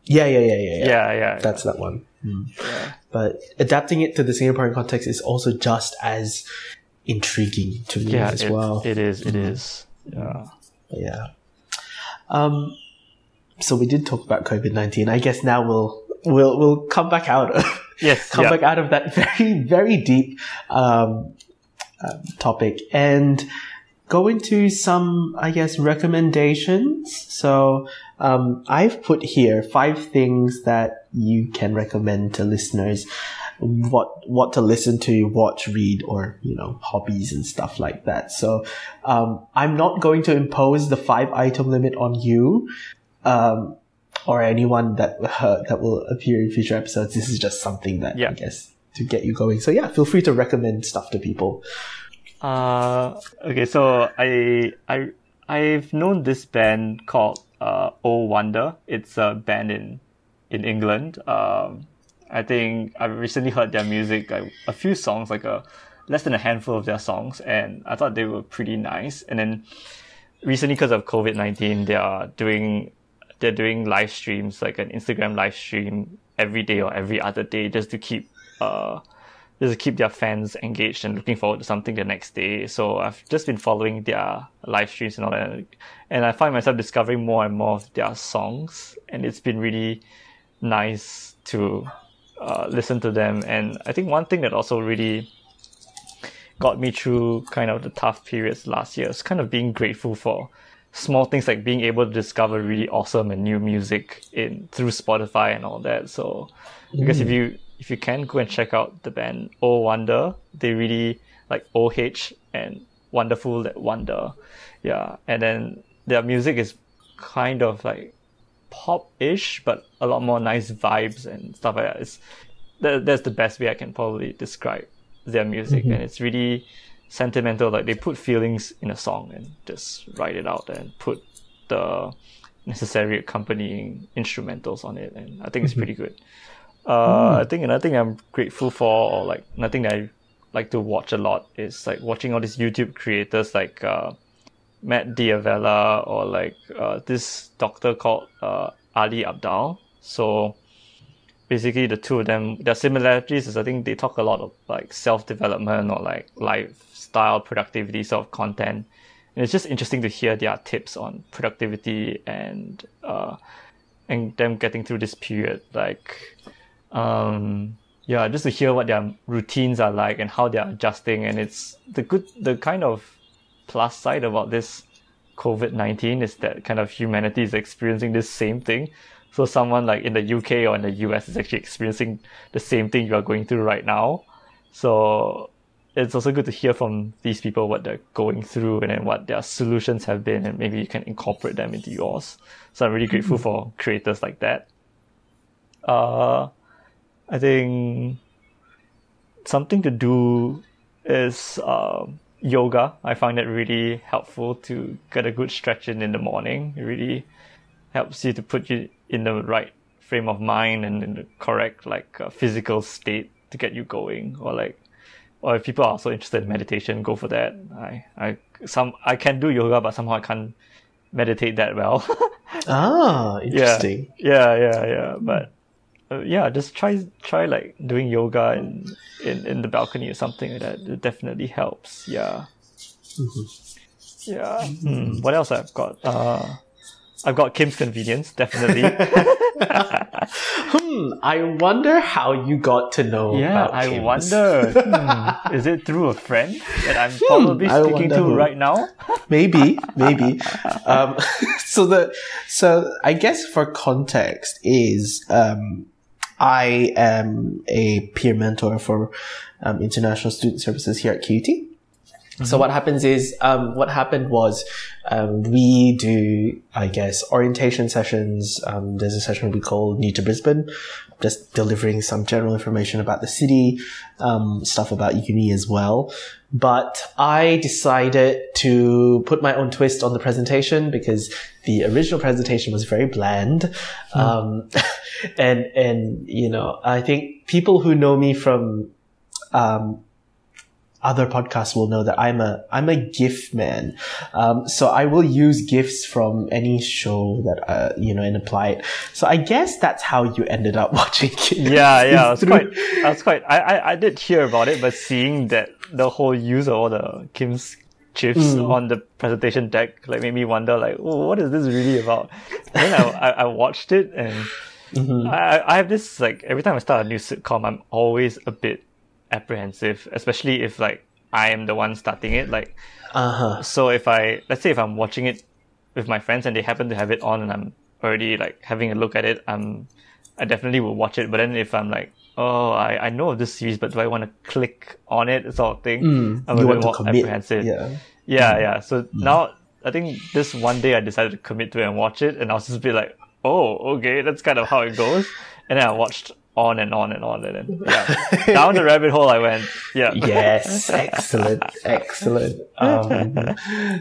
Yeah, yeah, yeah, yeah, yeah. Yeah, yeah. That's that one. But adapting it to the Singaporean context is also just as intriguing to me yeah. as it, well. it is. It is. Yeah. yeah. Um, so we did talk about COVID nineteen. I guess now we'll we'll we'll come back out Yes. [laughs] come yeah. back out of that [laughs] very very deep um, um, topic and go into some I guess recommendations. So um, I've put here five things that you can recommend to listeners. What what to listen to, watch, read, or you know hobbies and stuff like that. So um, I'm not going to impose the five item limit on you. Um, or anyone that uh, that will appear in future episodes. This is just something that Yeah. I guess to get you going. So yeah, feel free to recommend stuff to people. Uh, okay, so I I I've known this band called uh, Oh Wonder. It's a band in in England. Um, I think I recently heard their music, like a few songs, like a less than a handful of their songs, and I thought they were pretty nice. And then recently, because of COVID nineteen, they are doing they're doing live streams, like an Instagram live stream every day or every other day, just to keep uh just to keep their fans engaged and looking forward to something the next day. So I've just been following their live streams and all that, and I find myself discovering more and more of their songs, and it's been really nice to uh, listen to them. And I think one thing that also really got me through kind of the tough periods last year is kind of being grateful for small things like being able to discover really awesome and new music in through Spotify and all that. So because if you if you can go and check out the band Oh Wonder, they really like OH and wonderful that wonder. Yeah. And then their music is kind of like pop-ish, but a lot more nice vibes and stuff like that. It's, that that's the best way I can probably describe their music, mm-hmm. and it's really sentimental. Like they put feelings in a song and just write it out and put the necessary accompanying instrumentals on it, and I think it's mm-hmm. pretty good. Uh, mm. I think another thing I'm grateful for, or like nothing that I like to watch a lot, is like watching all these YouTube creators like uh, Matt D'Avella or like uh, this doctor called uh, Ali Abdaal. So basically, the two of them, their similarities is I think they talk a lot of like self development or like lifestyle productivity sort of content. And it's just interesting to hear their tips on productivity and uh, and them getting through this period. Like, um, yeah, just to hear what their routines are like and how they're adjusting. And it's the good, the kind of plus side about this COVID 19 is that kind of humanity is experiencing this same thing. So someone like in the UK or in the US is actually experiencing the same thing you are going through right now. So it's also good to hear from these people what they're going through and then what their solutions have been and maybe you can incorporate them into yours. So I'm really grateful mm-hmm. for creators like that. Uh, I think something to do is um, yoga. I find it really helpful to get a good stretch in in the morning. It really helps you to put you in the right frame of mind and in the correct like uh, physical state to get you going. Or like, or if people are also interested in meditation, go for that. I I some I can do yoga, but somehow I can't meditate that well. [laughs] ah, interesting. Yeah, yeah, yeah, yeah. But uh, yeah, just try try like doing yoga in, in in the balcony or something like that. It definitely helps. Yeah. Mm-hmm. Yeah. Mm. What else I've got? Uh, I've got Kim's Convenience, definitely. [laughs] hmm, I wonder how you got to know. Yeah, I Kim's. wonder. hmm, [laughs] is it through a friend that I'm hmm, probably speaking to who. right now? maybe, maybe. [laughs] Um, so the so I guess for context is um, I am a peer mentor for um, international student services here at QUT. Mm-hmm. So what happens is, um, what happened was, um, we do, I guess, orientation sessions. Um, there's a session we call New to Brisbane, just delivering some general information about the city, um, stuff about uni as well. But I decided to put my own twist on the presentation because the original presentation was very bland. Mm. Um, [laughs] and, and, you know, I think people who know me from, um, other podcasts will know that I'm a I'm a GIF man. Um, so I will use GIFs from any show that uh, you know and apply it. So I guess that's how you ended up [laughs] watching. it. Yeah, yeah, I was quite, I was quite. I, I I did hear about it, but seeing that the whole use of all the Kim's GIFs mm. on the presentation deck like made me wonder like, oh, what is this really about? And then I, I, I watched it and. Mm-hmm. I, I have this like every time I start a new sitcom, I'm always a bit apprehensive, especially if like I am the one starting it. Like, uh-huh. so if I let's say if I'm watching it with my friends and they happen to have it on and I'm already like having a look at it, I'm I definitely will watch it. But then if I'm like, oh, I, I know of this series, but do I want to click on it, sort of thing? Mm, I'm a bit more apprehensive. Yeah, yeah, mm. yeah. So mm. now I think this one day I decided to commit to it and watch it, and I was just be like, oh, okay, that's kind of how it goes. And then I watched on and on and on and then [laughs] yeah down the rabbit hole I went. Yeah. Yes, [laughs] excellent, excellent. Um,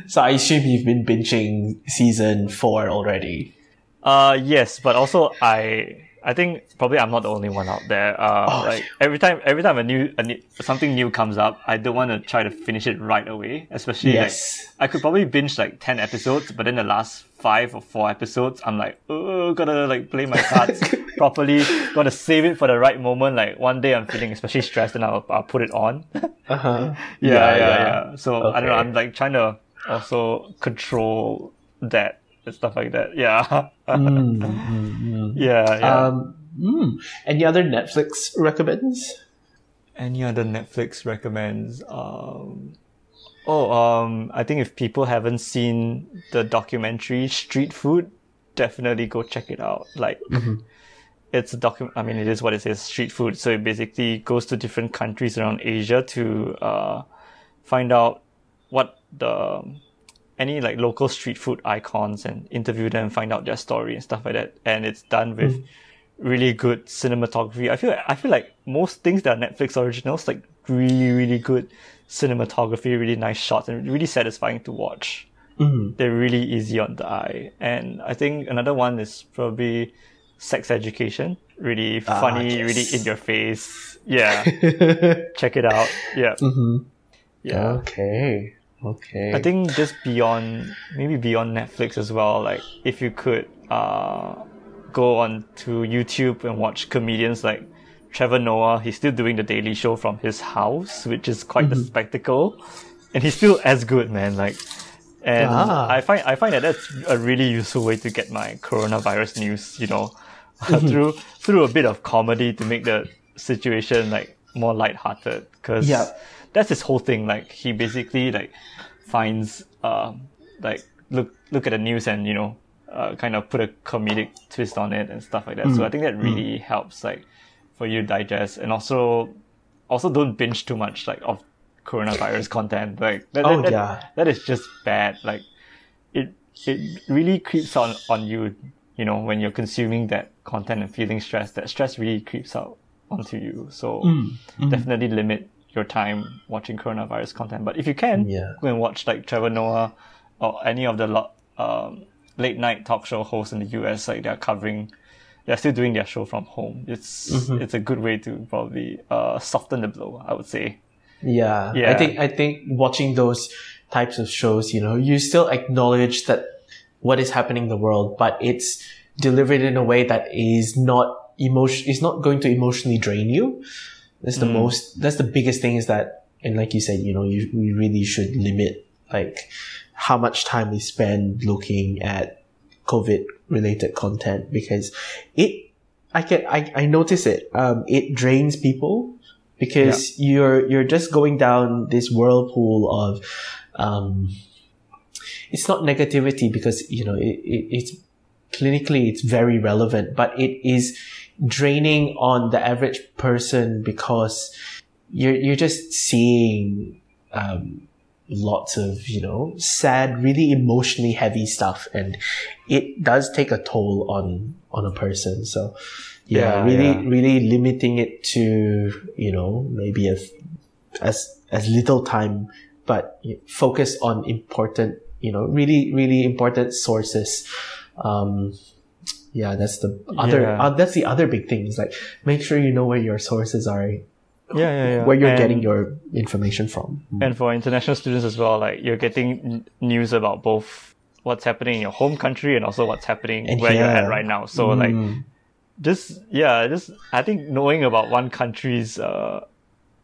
so I assume you've been binging season four already. Uh yes, but also I I think probably I'm not the only one out there. Uh, oh, like every time, every time a new, a new, something new comes up, I don't want to try to finish it right away. Especially yes. like, I could probably binge like 10 episodes, but then the last five or four episodes, I'm like, oh, gotta like play my cards [laughs] properly. Gotta save it for the right moment. Like one day I'm feeling especially stressed and I'll, I'll put it on. uh-huh. [laughs] Yeah, yeah, yeah, yeah. So okay. I don't know. I'm like trying to also control that and stuff like that. Yeah. [laughs] mm, mm, mm. Yeah. yeah. Um, mm. Any other Netflix recommends? Any other Netflix recommends? Um, oh, um, I think if people haven't seen the documentary Street Food, definitely go check it out. Like, mm-hmm. It's a document. I mean, it is what it says, street food. So it basically goes to different countries around Asia to uh, find out what the any like local street food icons and interview them, find out their story and stuff like that. And it's done with mm. really good cinematography. I feel I feel like most things that are Netflix originals, like really really good cinematography, really nice shots, and really satisfying to watch. Mm. They're really easy on the eye. And I think another one is probably Sex Education. Really ah, funny, yes. really in your face. Yeah. [laughs] Check it out. Yeah. Mm-hmm. Yeah. Okay. Okay. I think just beyond, maybe beyond Netflix as well, like if you could uh, go on to YouTube and watch comedians like Trevor Noah, he's still doing the Daily Show from his house, which is quite mm-hmm. the spectacle. And he's still as good, man. Like, and ah. I find I find that that's a really useful way to get my coronavirus news. You know, mm-hmm. [laughs] [laughs] through [laughs] through a bit of comedy to make the situation like more lighthearted. Because that's his whole thing. Like he basically like finds uh like look look at the news and you know uh, kind of put a comedic twist on it and stuff like that. Mm. So I think that really mm. helps like for you to digest and also also don't binge too much like of coronavirus content. Like that, oh, that, yeah. that is just bad. Like it it really creeps on on you, you know, when you're consuming that content and feeling stressed. That stress really creeps out onto you. So mm, mm. definitely limit your time watching coronavirus content. But if you can, yeah. go and watch like Trevor Noah or any of the lo- um, late night talk show hosts in the US. Like they're covering, they're still doing their show from home. It's mm-hmm. it's a good way to probably uh, soften the blow. I would say. Yeah. yeah. I think I think watching those types of shows, you know, you still acknowledge that what is happening in the world, but it's delivered in a way that is not emotion is not going to emotionally drain you. That's the mm. most that's the biggest thing is that and like you said, you know, you we really should limit like how much time we spend looking at COVID related content because it I can I, I notice it. Um it drains people because yeah. you're you're just going down this whirlpool of um, it's not negativity because you know it, it, it's clinically it's very relevant but it is draining on the average person because you're you're just seeing um, lots of you know sad really emotionally heavy stuff and it does take a toll on on a person so yeah, yeah really, yeah. really limiting it to, you know, maybe as, as, as little time, but focus on important, you know, really, really important sources. Um, yeah, that's the other, yeah. uh, that's the other big thing is like, make sure you know where your sources are. Yeah, yeah, yeah. Where you're and, getting your information from. And for international students as well, like you're getting news about both what's happening in your home country and also what's happening and where you're at right now. So mm. like just yeah, just I think knowing about one country's uh,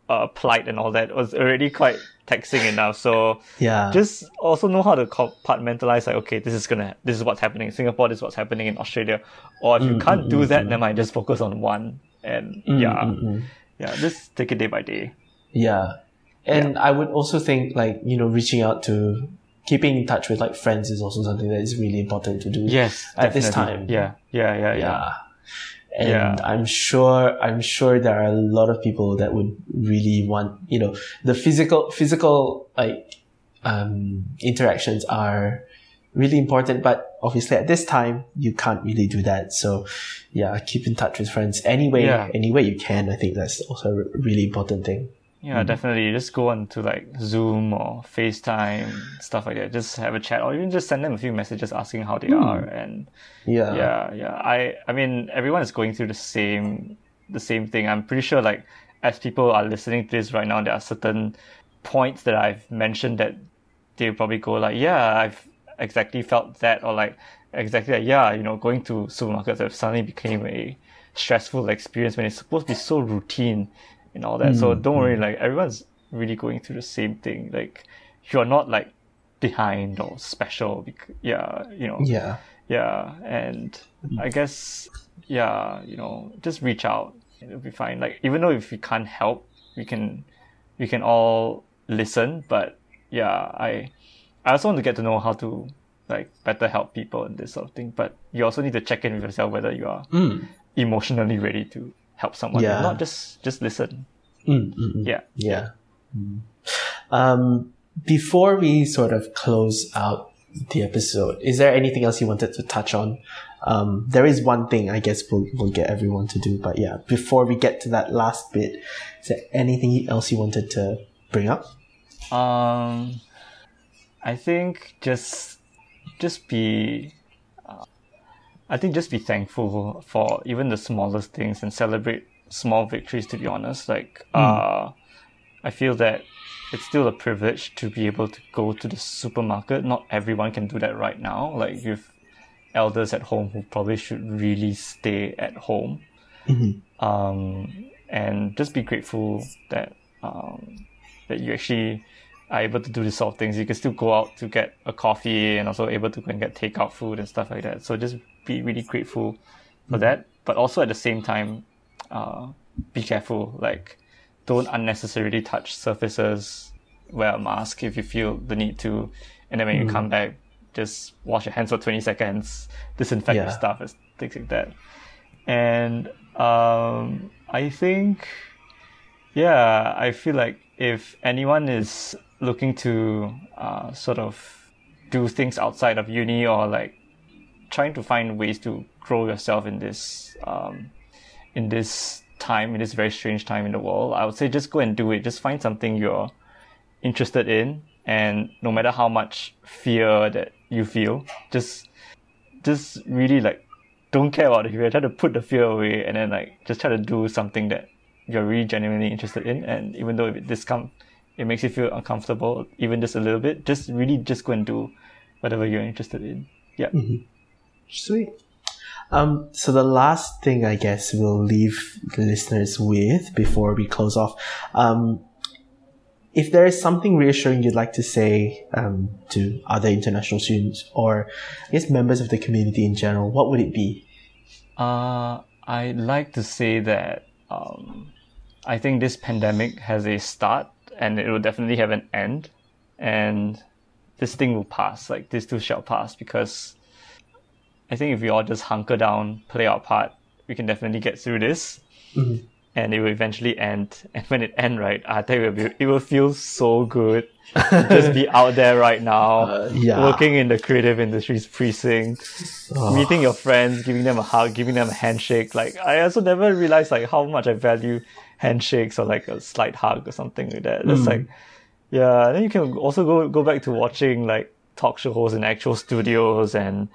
uh, plight and all that was already quite taxing enough. So [laughs] yeah, just also know how to compartmentalize. Like, okay, this is gonna, this is what's happening in Singapore. This is what's happening in Australia. Or if mm, you can't mm, do mm, that, mm. then I just focus on one. And mm, yeah, mm, yeah, just take it day by day. Yeah, and yeah. I would also think like you know reaching out to keeping in touch with like friends is also something that is really important to do. Yes, at definitely. this time. Yeah, yeah, yeah, yeah. yeah and yeah. I'm sure I'm sure there are a lot of people that would really want you know the physical physical like um, interactions are really important but obviously at this time you can't really do that so yeah keep in touch with friends anyway yeah. any way you can I think that's also a really important thing yeah, mm-hmm. definitely. Just go on to like Zoom or FaceTime, stuff like that. Just have a chat or even just send them a few messages asking how they mm. are. And yeah, yeah, yeah. I, I mean, everyone is going through the same, the same thing. I'm pretty sure like as people are listening to this right now, there are certain points that I've mentioned that they probably go like, yeah, I've exactly felt that or like exactly like, yeah, you know, going to supermarkets have suddenly became a stressful experience when it's supposed to be so routine and all that. Mm, so don't worry, mm. like everyone's really going through the same thing. Like you're not like behind or special. Because, yeah, you know. Yeah. Yeah, and mm. I guess yeah, you know, just reach out. It'll be fine. Like even though if we can't help, we can we can all listen. But yeah, I I also want to get to know how to like better help people and this sort of thing. But you also need to check in with yourself whether you are mm. emotionally ready to help someone, yeah. not just just listen. Mm, mm, mm. yeah, yeah. Mm. Um, before we sort of close out the episode, is there anything else you wanted to touch on? Um, there is one thing I guess we'll, we'll get everyone to do, but yeah, before we get to that last bit, is there anything else you wanted to bring up? Um, I think just just be. I think just be thankful for even the smallest things and celebrate small victories. To be honest, like mm. uh, I feel that it's still a privilege to be able to go to the supermarket. Not everyone can do that right now. Like you've elders at home who probably should really stay at home. Mm-hmm. Um, and just be grateful that um, that you actually are able to do these sort of things. You can still go out to get a coffee and also able to go and get takeout food and stuff like that. So just be really grateful for mm-hmm. that. But also at the same time, uh, be careful. Like, don't unnecessarily touch surfaces. Wear a mask if you feel the need to. And then when you come back, just wash your hands for 20 seconds, disinfect yeah. your stuff, things like that. And um, I think, yeah, I feel like if anyone is looking to uh, sort of do things outside of uni or like trying to find ways to grow yourself in this um, in this time in this very strange time in the world i would say just go and do it just find something you're interested in and no matter how much fear that you feel just just really like don't care about the fear try to put the fear away and then like just try to do something that you're really genuinely interested in and even though if this come it makes you feel uncomfortable, even just a little bit, just really just go and do whatever you're interested in. Yeah. Mm-hmm. Sweet. Um, so the last thing I guess we'll leave the listeners with before we close off, um, if there is something reassuring you'd like to say um, to other international students or I guess members of the community in general, what would it be? Uh, I'd like to say that um, I think this pandemic has a start and it will definitely have an end. And this thing will pass. Like this too shall pass because I think if we all just hunker down, play our part, we can definitely get through this. Mm-hmm. And it will eventually end. [laughs] And when it end, right, I think it will, be, it will feel so good to [laughs] just be out there right now, uh, yeah. working in the creative industries precinct, oh. meeting your friends, giving them a hug, giving them a handshake. Like I also never realized like how much I value handshakes or like a slight hug or something like that. It's mm. like, yeah. Then you can also go go back to watching like talk shows in actual studios and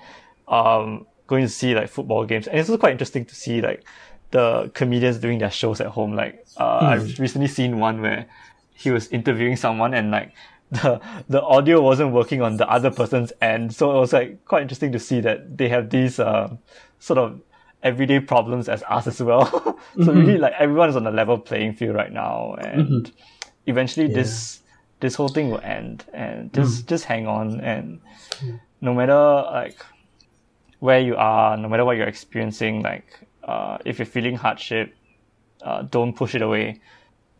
um, going to see like football games. And it's also quite interesting to see like the comedians doing their shows at home. Like uh, mm. I've recently seen one where he was interviewing someone and like [laughs] the the audio wasn't working on the other person's end. So it was like quite interesting to see that they have these uh, sort of everyday problems as us as well. [laughs] so mm-hmm. really like everyone is on a level playing field right now and mm-hmm. eventually yeah. this this whole thing will end and just mm. just hang on and no matter like where you are, no matter what you're experiencing, like uh, if you're feeling hardship, uh, don't push it away.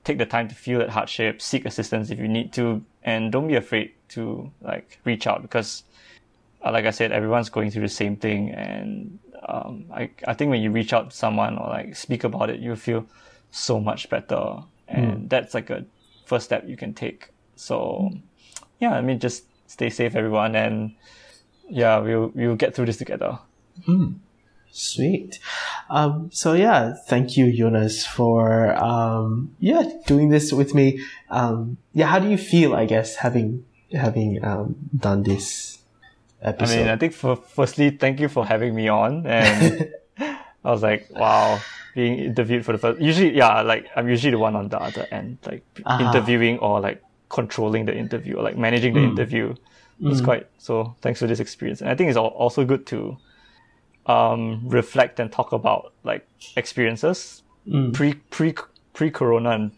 Take the time to feel that hardship, seek assistance if you need to, and don't be afraid to like reach out because, uh, like I said, everyone's going through the same thing, and um, I, I think when you reach out to someone or like speak about it, you feel so much better. And mm. that's like a first step you can take. So yeah, I mean, just stay safe, everyone. And yeah, we'll, we'll get through this together. Mm. Sweet. Um, so yeah, thank you, Jonas, for, um, yeah, doing this with me. Um, yeah, how do you feel, I guess, having, having, um, done this episode. I mean, I think for firstly, thank you for having me on. And [laughs] I was like, wow, being interviewed for the first. Usually, yeah, like I'm usually the one on the other end, like uh-huh. interviewing or like controlling the interview or like managing the mm. interview. It's mm. quite so. Thanks for this experience, and I think it's also good to um, reflect and talk about like experiences mm. pre pre pre Corona and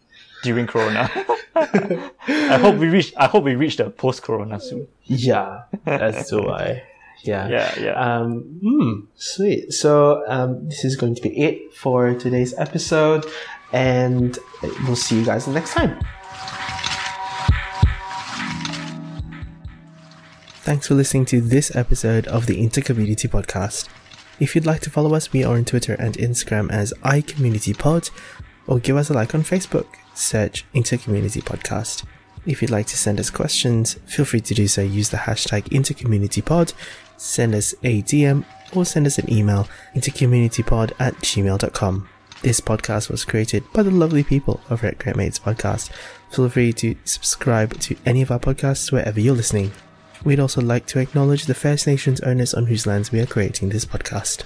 during Corona. [laughs] I hope we reach. I hope we reach the post Corona soon. Yeah, that's do I. [laughs] Yeah. Yeah. Yeah. Um, hmm, sweet. So um, this is going to be it for today's episode, and we'll see you guys next time. Thanks for listening to this episode of the Intercommunity Podcast. If you'd like to follow us, we are on Twitter and Instagram as iCommunityPod, or give us a like on Facebook. Search Intercommunity Podcast. If you'd like to send us questions, feel free to do so. Use the hashtag intercommunitypod, send us a DM, or send us an email intercommunitypod at gmail.com. This podcast was created by the lovely people over at Great Mates Podcast. Feel free to subscribe to any of our podcasts wherever you're listening. We'd also like to acknowledge the First Nations owners on whose lands we are creating this podcast.